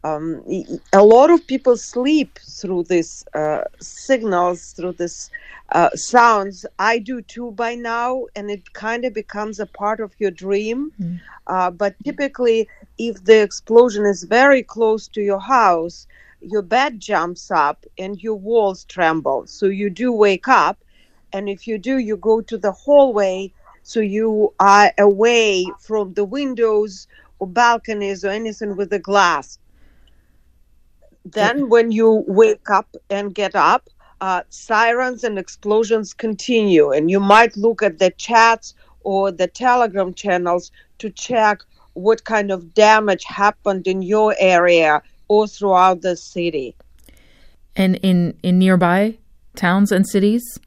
Um, a lot of people sleep through these uh, signals, through these uh, sounds. I do too by now, and it kind of becomes a part of your dream. Mm. Uh, but typically, if the explosion is very close to your house, your bed jumps up and your walls tremble. So you do wake up. And if you do, you go to the hallway. So you are away from the windows or balconies or anything with the glass. Then, when you wake up and get up, uh, sirens and explosions continue. And you might look at the chats or the telegram channels to check what kind of damage happened in your area all throughout the city. And in, in nearby towns and cities,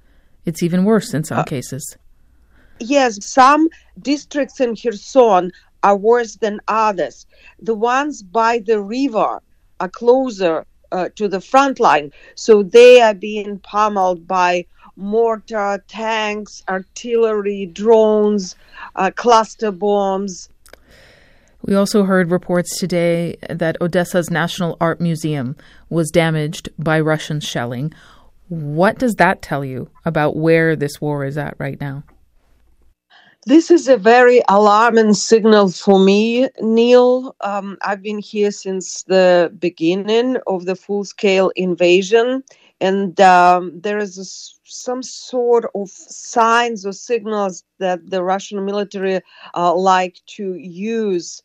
it's even worse in some uh, cases. Yes, some districts in Kherson are worse than others. The ones by the river are closer uh, to the front line, so they are being pummeled by mortar, tanks, artillery, drones, uh, cluster bombs. We also heard reports today that Odessa's National Art Museum was damaged by Russian shelling. What does that tell you about where this war is at right now? This is a very alarming signal for me, Nil. Um, I've been here since the beginning of the full scale invasion, and um, there is a, some sort of signs or signals that the Russian military uh, like to use.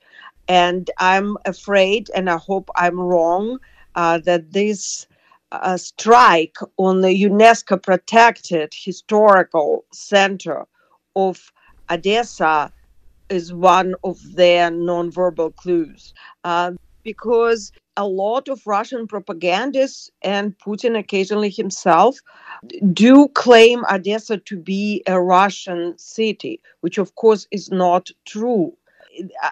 And I'm afraid, and I hope I'm wrong, uh, that this uh, strike on the UNESCO protected historical center of Odessa is one of their nonverbal clues. Because a lot of Russian propagandists and Putin occasionally himself do claim Odessa to be a Russian city, which of course is not true.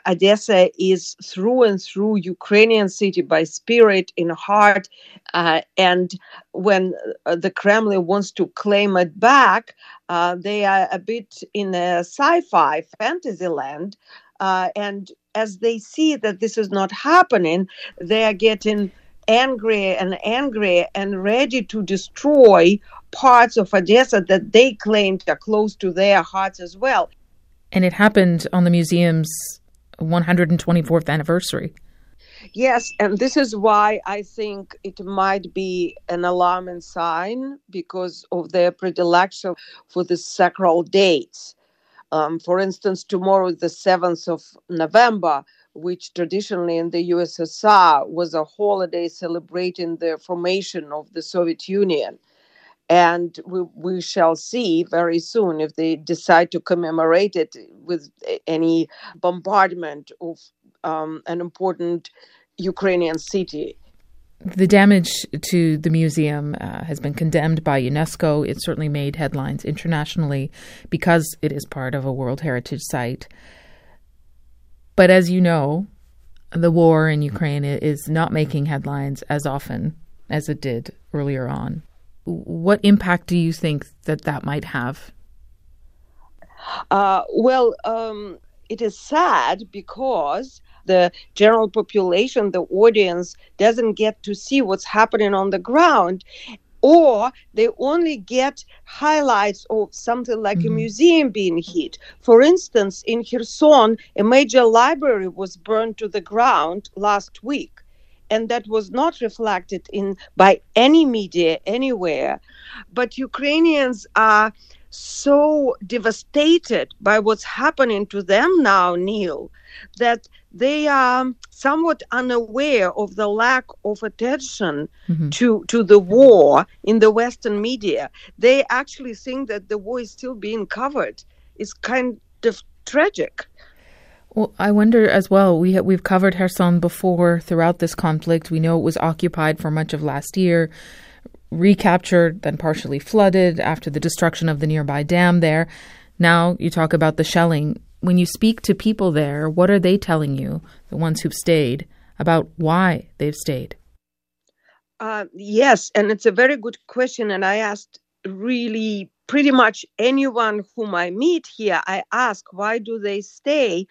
Odessa is through and through Ukrainian city by spirit, in heart, uh, and when uh, the Kremlin wants to claim it back, uh, they are a bit in a sci-fi fantasy land, uh, and as they see that this is not happening, they are getting angry and angry and ready to destroy parts of Odessa that they claimed are close to their hearts as well. And it happened on the museum's 124th anniversary. Yes, and this is why I think it might be an alarming sign because of their predilection for the sacral dates. Um, for instance, tomorrow is the 7th of November, which traditionally in the USSR was a holiday celebrating the formation of the Soviet Union. And we, we shall see very soon if they decide to commemorate it with any bombardment of um, an important Ukrainian city. The damage to the museum uh, has been condemned by UNESCO. It certainly made headlines internationally because it is part of a World Heritage Site. But as you know, the war in Ukraine is not making headlines as often as it did earlier on. What impact do you think that that might have? Uh, well, um, it is sad because the general population, the audience, doesn't get to see what's happening on the ground. Or they only get highlights of something like mm-hmm. a museum being hit. For instance, in Kherson, a major library was burned to the ground last week and that was not reflected in by any media anywhere but ukrainians are so devastated by what's happening to them now Nil that they are somewhat unaware of the lack of attention mm-hmm. to to the war in the western media they actually think that the war is still being covered it's kind of tragic well, I wonder as well. We ha- we've covered Kherson before throughout this conflict. We know it was occupied for much of last year, recaptured, then partially flooded after the destruction of the nearby dam there. Now you talk about the shelling when you speak to people there, what are they telling you, the ones who've stayed, about why they've stayed? Uh, yes, and it's a very good question. And I asked really pretty much anyone whom I meet here, I ask why do they stay,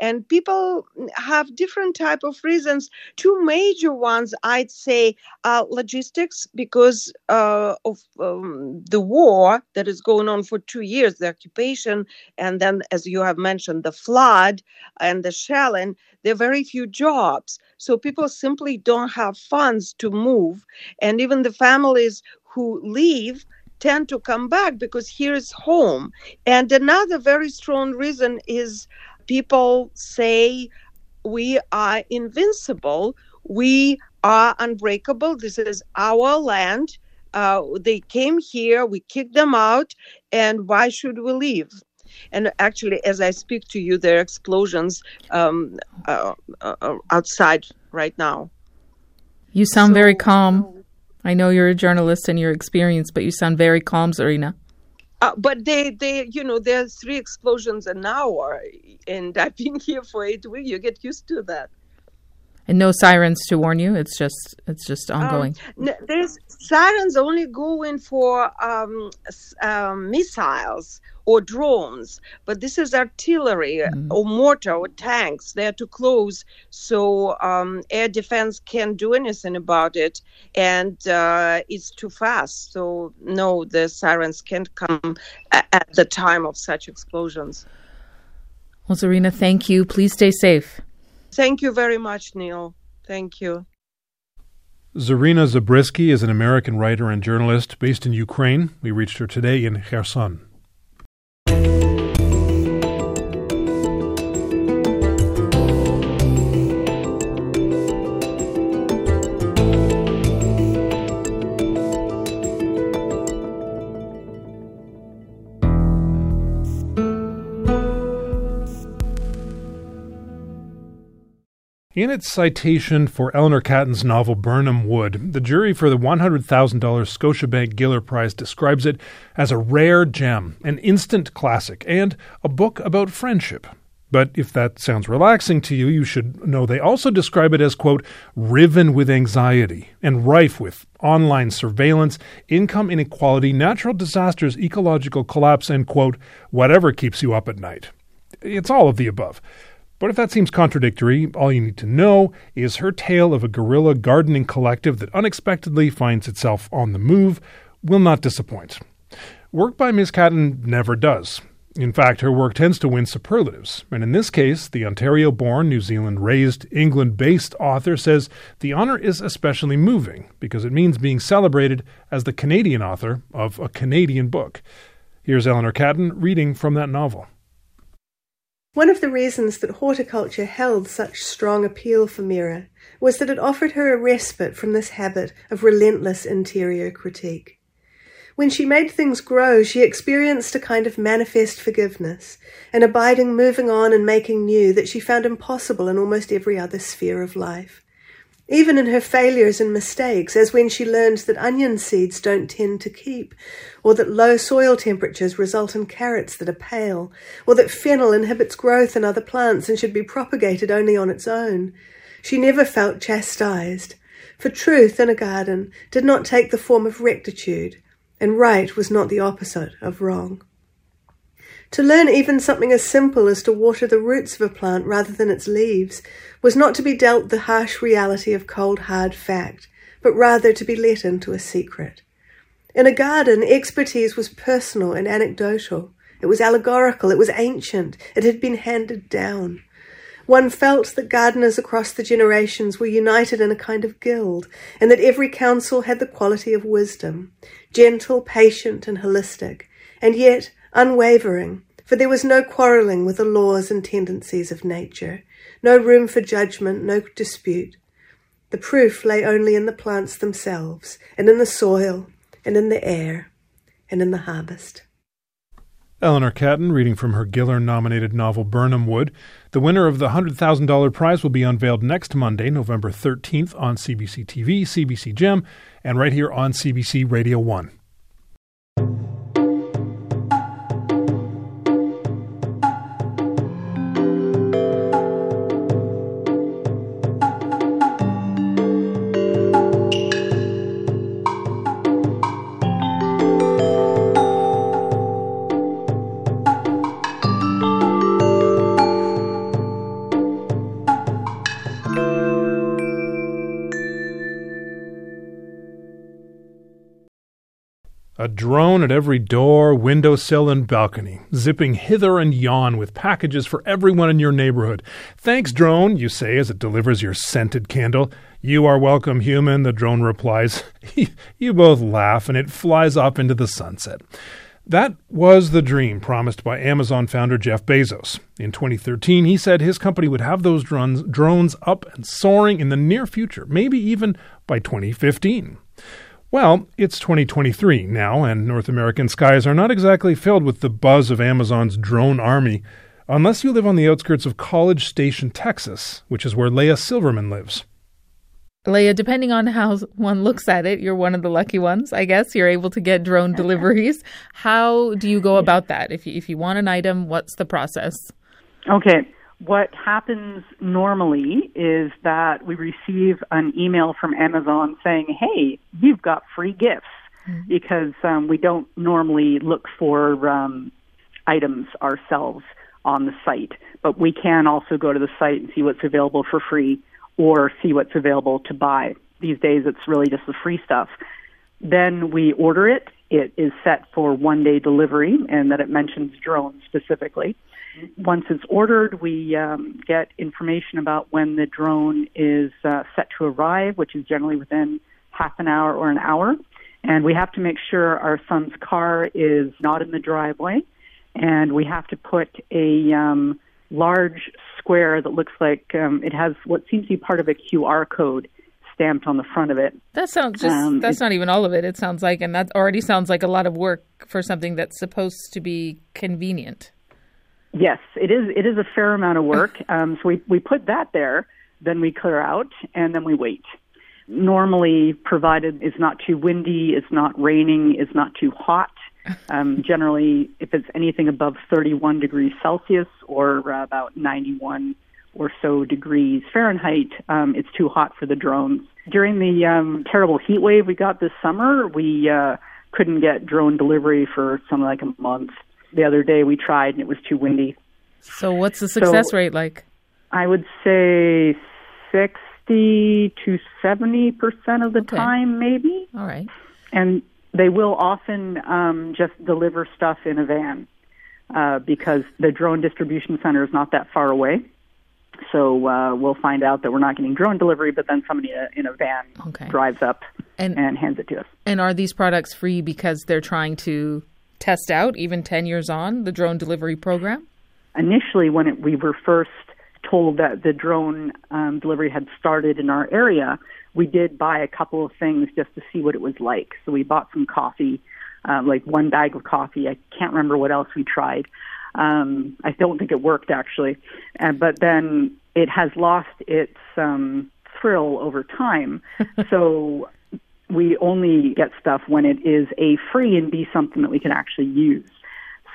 and people have different type of reasons. Two major ones, I'd say, are logistics because uh, of um, the war that is going on for two years, the occupation, and then, as you have mentioned, the flood and the shelling. There are very few jobs, so people simply don't have funds to move, and even the families who leave tend to come back because here is home. And another very strong reason is people say we are invincible, we are unbreakable, this is our land. Uh, they came here, we kicked them out, and why should we leave? And actually, as I speak to you, there are explosions um, uh, uh, outside right now. You sound so, very calm. I know you're a journalist and you're experienced, but you sound very calm, Zarina. Uh, but they, they, you know, there's three explosions an hour, and I've been here for eight weeks. You get used to that. And no sirens to warn you. It's just, it's just um, ongoing. Um, there's sirens only going for um, um, missiles or drones, but this is artillery mm-hmm. or mortar or tanks. They're too close, so um, air defense can't do anything about it, and uh, it's too fast. So no, the sirens can't come at the time of such explosions. Well, Zarina, thank you. Please stay safe. Thank you very much, Nil. Thank you. Zarina Zabriskie is an American writer and journalist based in Ukraine. We reached her today in Kherson. In its citation for Eleanor Catton's novel Birnam Wood, the jury for the $100,000 Scotiabank Giller Prize describes it as a rare gem, an instant classic, and a book about friendship. But if that sounds relaxing to you, you should know they also describe it as, quote, riven with anxiety and rife with online surveillance, income inequality, natural disasters, ecological collapse, and, quote, whatever keeps you up at night. It's all of the above. But if that seems contradictory, all you need to know is her tale of a guerrilla gardening collective that unexpectedly finds itself on the move will not disappoint. Work by Ms. Catton never does. In fact, her work tends to win superlatives, and in this case, the Ontario born, New Zealand raised, England based author says the honor is especially moving because it means being celebrated as the Canadian author of a Canadian book. Here's Eleanor Catton reading from that novel. One of the reasons that horticulture held such strong appeal for Mira was that it offered her a respite from this habit of relentless interior critique. When she made things grow, she experienced a kind of manifest forgiveness, an abiding moving on and making new that she found impossible in almost every other sphere of life even in her failures and mistakes, as when she learned that onion seeds don't tend to keep, or that low soil temperatures result in carrots that are pale, or that fennel inhibits growth in other plants and should be propagated only on its own. She never felt chastised, for truth in a garden did not take the form of rectitude, and right was not the opposite of wrong. To learn even something as simple as to water the roots of a plant rather than its leaves was not to be dealt the harsh reality of cold hard fact, but rather to be let into a secret. In a garden, expertise was personal and anecdotal. It was allegorical, it was ancient, it had been handed down. One felt that gardeners across the generations were united in a kind of guild, and that every counsel had the quality of wisdom, gentle, patient, and holistic, and yet unwavering, for there was no quarrelling with the laws and tendencies of nature, no room for judgment, no dispute. The proof lay only in the plants themselves, and in the soil, and in the air, and in the harvest. Eleanor Catton reading from her Giller nominated novel Birnam Wood. The winner of the $100,000 prize will be unveiled next Monday, November 13th on CBC TV, CBC Gem, and right here on CBC Radio 1. A drone at every door, windowsill, and balcony, zipping hither and yon with packages for everyone in your neighborhood. Thanks, drone, you say as it delivers your scented candle. You are welcome, human, the drone replies. you both laugh, and it flies off into the sunset. That was the dream promised by Amazon founder Jeff Bezos. In 2013, he said his company would have those drones, drones up and soaring in the near future, maybe even by 2015. Well, it's 2023 now, and North American skies are not exactly filled with the buzz of Amazon's drone army, unless you live on the outskirts of College Station, Texas, which is where Leah Silverman lives. Leah, depending on how one looks at it, you're one of the lucky ones, I guess. You're able to get drone deliveries. How do you go about that? If you, if you want an item, what's the process? Okay what happens normally is that we receive an email from Amazon saying, hey, you've got free gifts mm-hmm. because um, we don't normally look for um, items ourselves on the site, but we can also go to the site and see what's available for free or see what's available to buy. These days, it's really just the free stuff. Then we order it. It is set for one day delivery, and that it mentions drones specifically Once it's ordered, we um, get information about when the drone is uh, set to arrive, which is generally within half an hour or an hour. And we have to make sure our son's car is not in the driveway. And we have to put a um, large square that looks like um, it has what seems to be part of a QR code stamped on the front of it. That sounds just, Um, that's not even all of it. It sounds like, and that already sounds like a lot of work for something that's supposed to be convenient. Yes, it is. It is a fair amount of work. Um, so we we put that there, then we clear out, and then we wait. Normally, provided it's not too windy, it's not raining, it's not too hot. Um, generally, if it's anything above 31 degrees Celsius or uh, about 91 or so degrees Fahrenheit, um, it's too hot for the drones. During the um, terrible heat wave we got this summer, we uh, couldn't get drone delivery for something like a month. The other day we tried and it was too windy. So, what's the success So- rate like? I would say 60 to 70 percent of the time, maybe. All right. And they will often um, just deliver stuff in a van uh, because the drone distribution center is not that far away. So uh, we'll find out that we're not getting drone delivery, but then somebody in a, in a van Okay. drives up And- and hands it to us. And are these products free because they're trying to test out, even 10 years on, the drone delivery program? initially when it, we were first told that the drone um, delivery had started in our area, we did buy a couple of things just to see what it was like. So we bought some coffee, um, like one bag of coffee. I can't remember what else we tried. Um, I don't think it worked actually, uh, but then it has lost its um, thrill over time. so we only get stuff when it is a free and b something that we can actually use.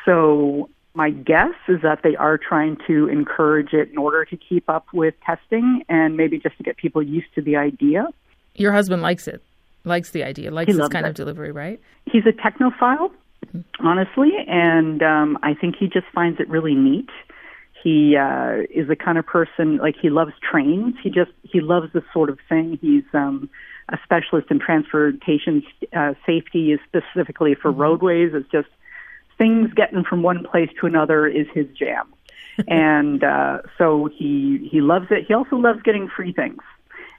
So my guess is that they are trying to encourage it in order to keep up with testing and maybe just to get people used to the idea. Your husband likes it, likes the idea, likes He this kind it. of delivery, right? He's a technophile, honestly, and um, I think he just finds it really neat. He uh, is the kind of person like he loves trains. He just he loves this sort of thing. He's um, a specialist in transportation uh, safety, specifically for roadways. It's just things getting from one place to another is his jam, and uh, so he he loves it. He also loves getting free things.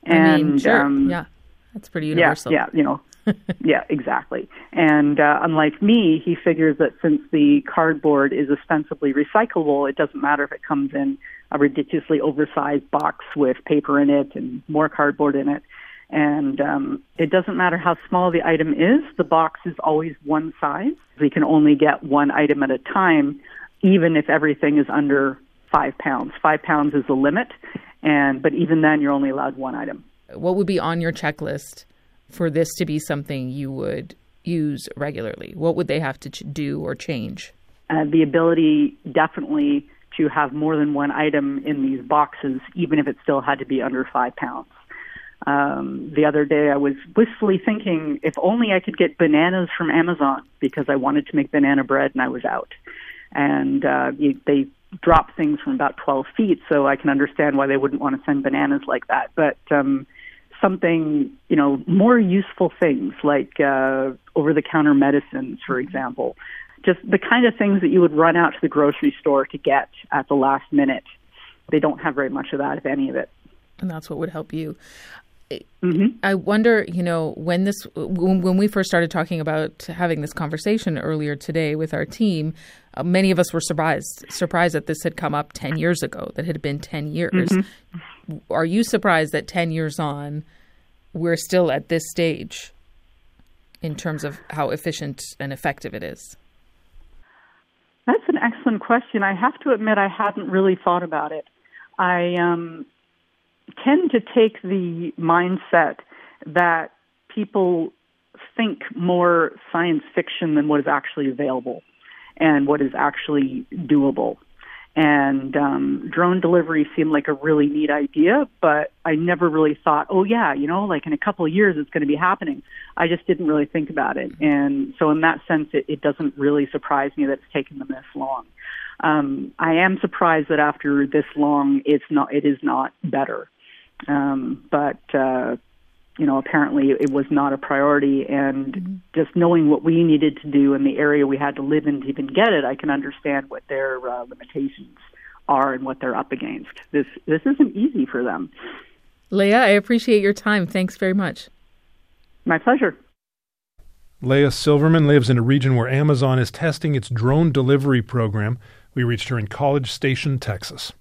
And I mean, sure. um, yeah. That's pretty universal. yeah, yeah, you know, yeah, exactly. And uh, unlike me, he figures that since the cardboard is ostensibly recyclable, it doesn't matter if it comes in a ridiculously oversized box with paper in it and more cardboard in it. And um, it doesn't matter how small the item is, the box is always one size. We can only get one item at a time, even if everything is under five pounds. Five pounds is the limit, and but even then, you're only allowed one item. What would be on your checklist for this to be something you would use regularly? What would they have to ch- do or change? uh, the ability definitely to have more than one item in these boxes, even if it still had to be under five pounds. Um, the other day, I was wistfully thinking if only I could get bananas from Amazon because I wanted to make banana bread and I was out. And uh, you, they drop things from about 12 feet, so I can understand why they wouldn't want to send bananas like that. But um, something, you know, more useful things like uh, over the counter medicines, for example. Just the kind of things that you would run out to the grocery store to get at the last minute. They don't have very much of that, if any of it. And that's what would help you. Mm-hmm. I wonder, you know, when this when, we first started talking about having this conversation earlier today with our team, uh, many of us were surprised surprised that this had come up 10 years ago, that it had been 10 years. Mhm. Are you surprised that 10 years on we're still at this stage in terms of how efficient and effective it is? That's an excellent question. I have to admit, I hadn't really thought about it. I um, tend to take the mindset that people think more science fiction than what is actually available and what is actually doable. And um, drone delivery seemed like a really neat idea, but I never really thought, oh yeah, you know, like in a couple of years it's going to be happening. I just didn't really think about it, and so in that sense, it, it doesn't really surprise me that it's taken them this long. Um, I am surprised that after this long, it's not, it is not better. Um, but uh, you know, apparently it was not a priority. And just knowing what we needed to do in the area we had to live in to even get it, I can understand what their uh, limitations are and what they're up against. This this isn't easy for them. Leah, I appreciate your time. Thanks very much. My pleasure. Leah Silverman lives in a region where Amazon is testing its drone delivery program. We reached her in College Station, Texas.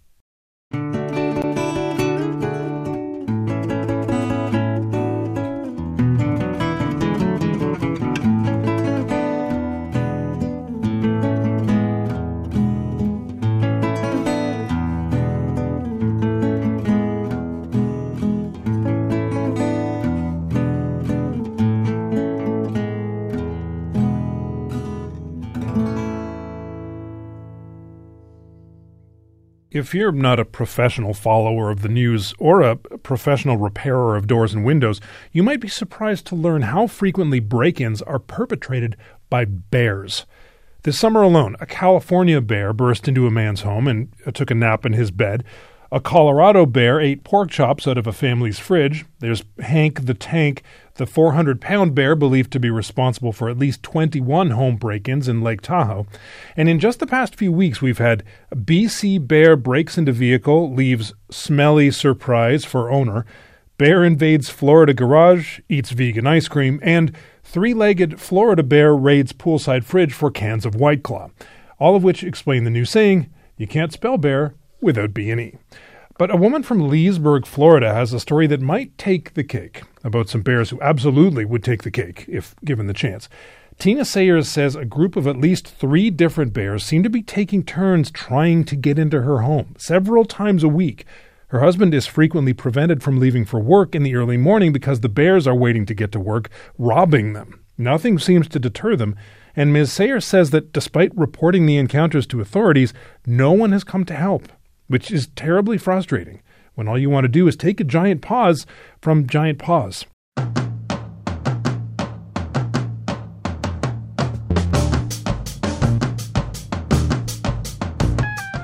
If you're not a professional follower of the news or a professional repairer of doors and windows, you might be surprised to learn how frequently break ins are perpetrated by bears. This summer alone, a California bear burst into a man's home and took a nap in his bed. A Colorado bear ate pork chops out of a family's fridge. There's Hank the Tank, the 400 pound bear believed to be responsible for at least 21 home break ins in Lake Tahoe. And in just the past few weeks, we've had BC bear breaks into vehicle, leaves smelly surprise for owner, bear invades Florida garage, eats vegan ice cream, and three legged Florida bear raids poolside fridge for cans of White Claw. All of which explain the new saying you can't spell bear without B&E. But a woman from Leesburg, Florida has a story that might take the cake about some bears who absolutely would take the cake if given the chance. Tina Sayers says a group of at least three different bears seem to be taking turns trying to get into her home several times a week. Her husband is frequently prevented from leaving for work in the early morning because the bears are waiting to get to work, robbing them. Nothing seems to deter them, and Ms. Sayers says that despite reporting the encounters to authorities, no one has come to help which is terribly frustrating when all you want to do is take a giant pause from Giant Paws.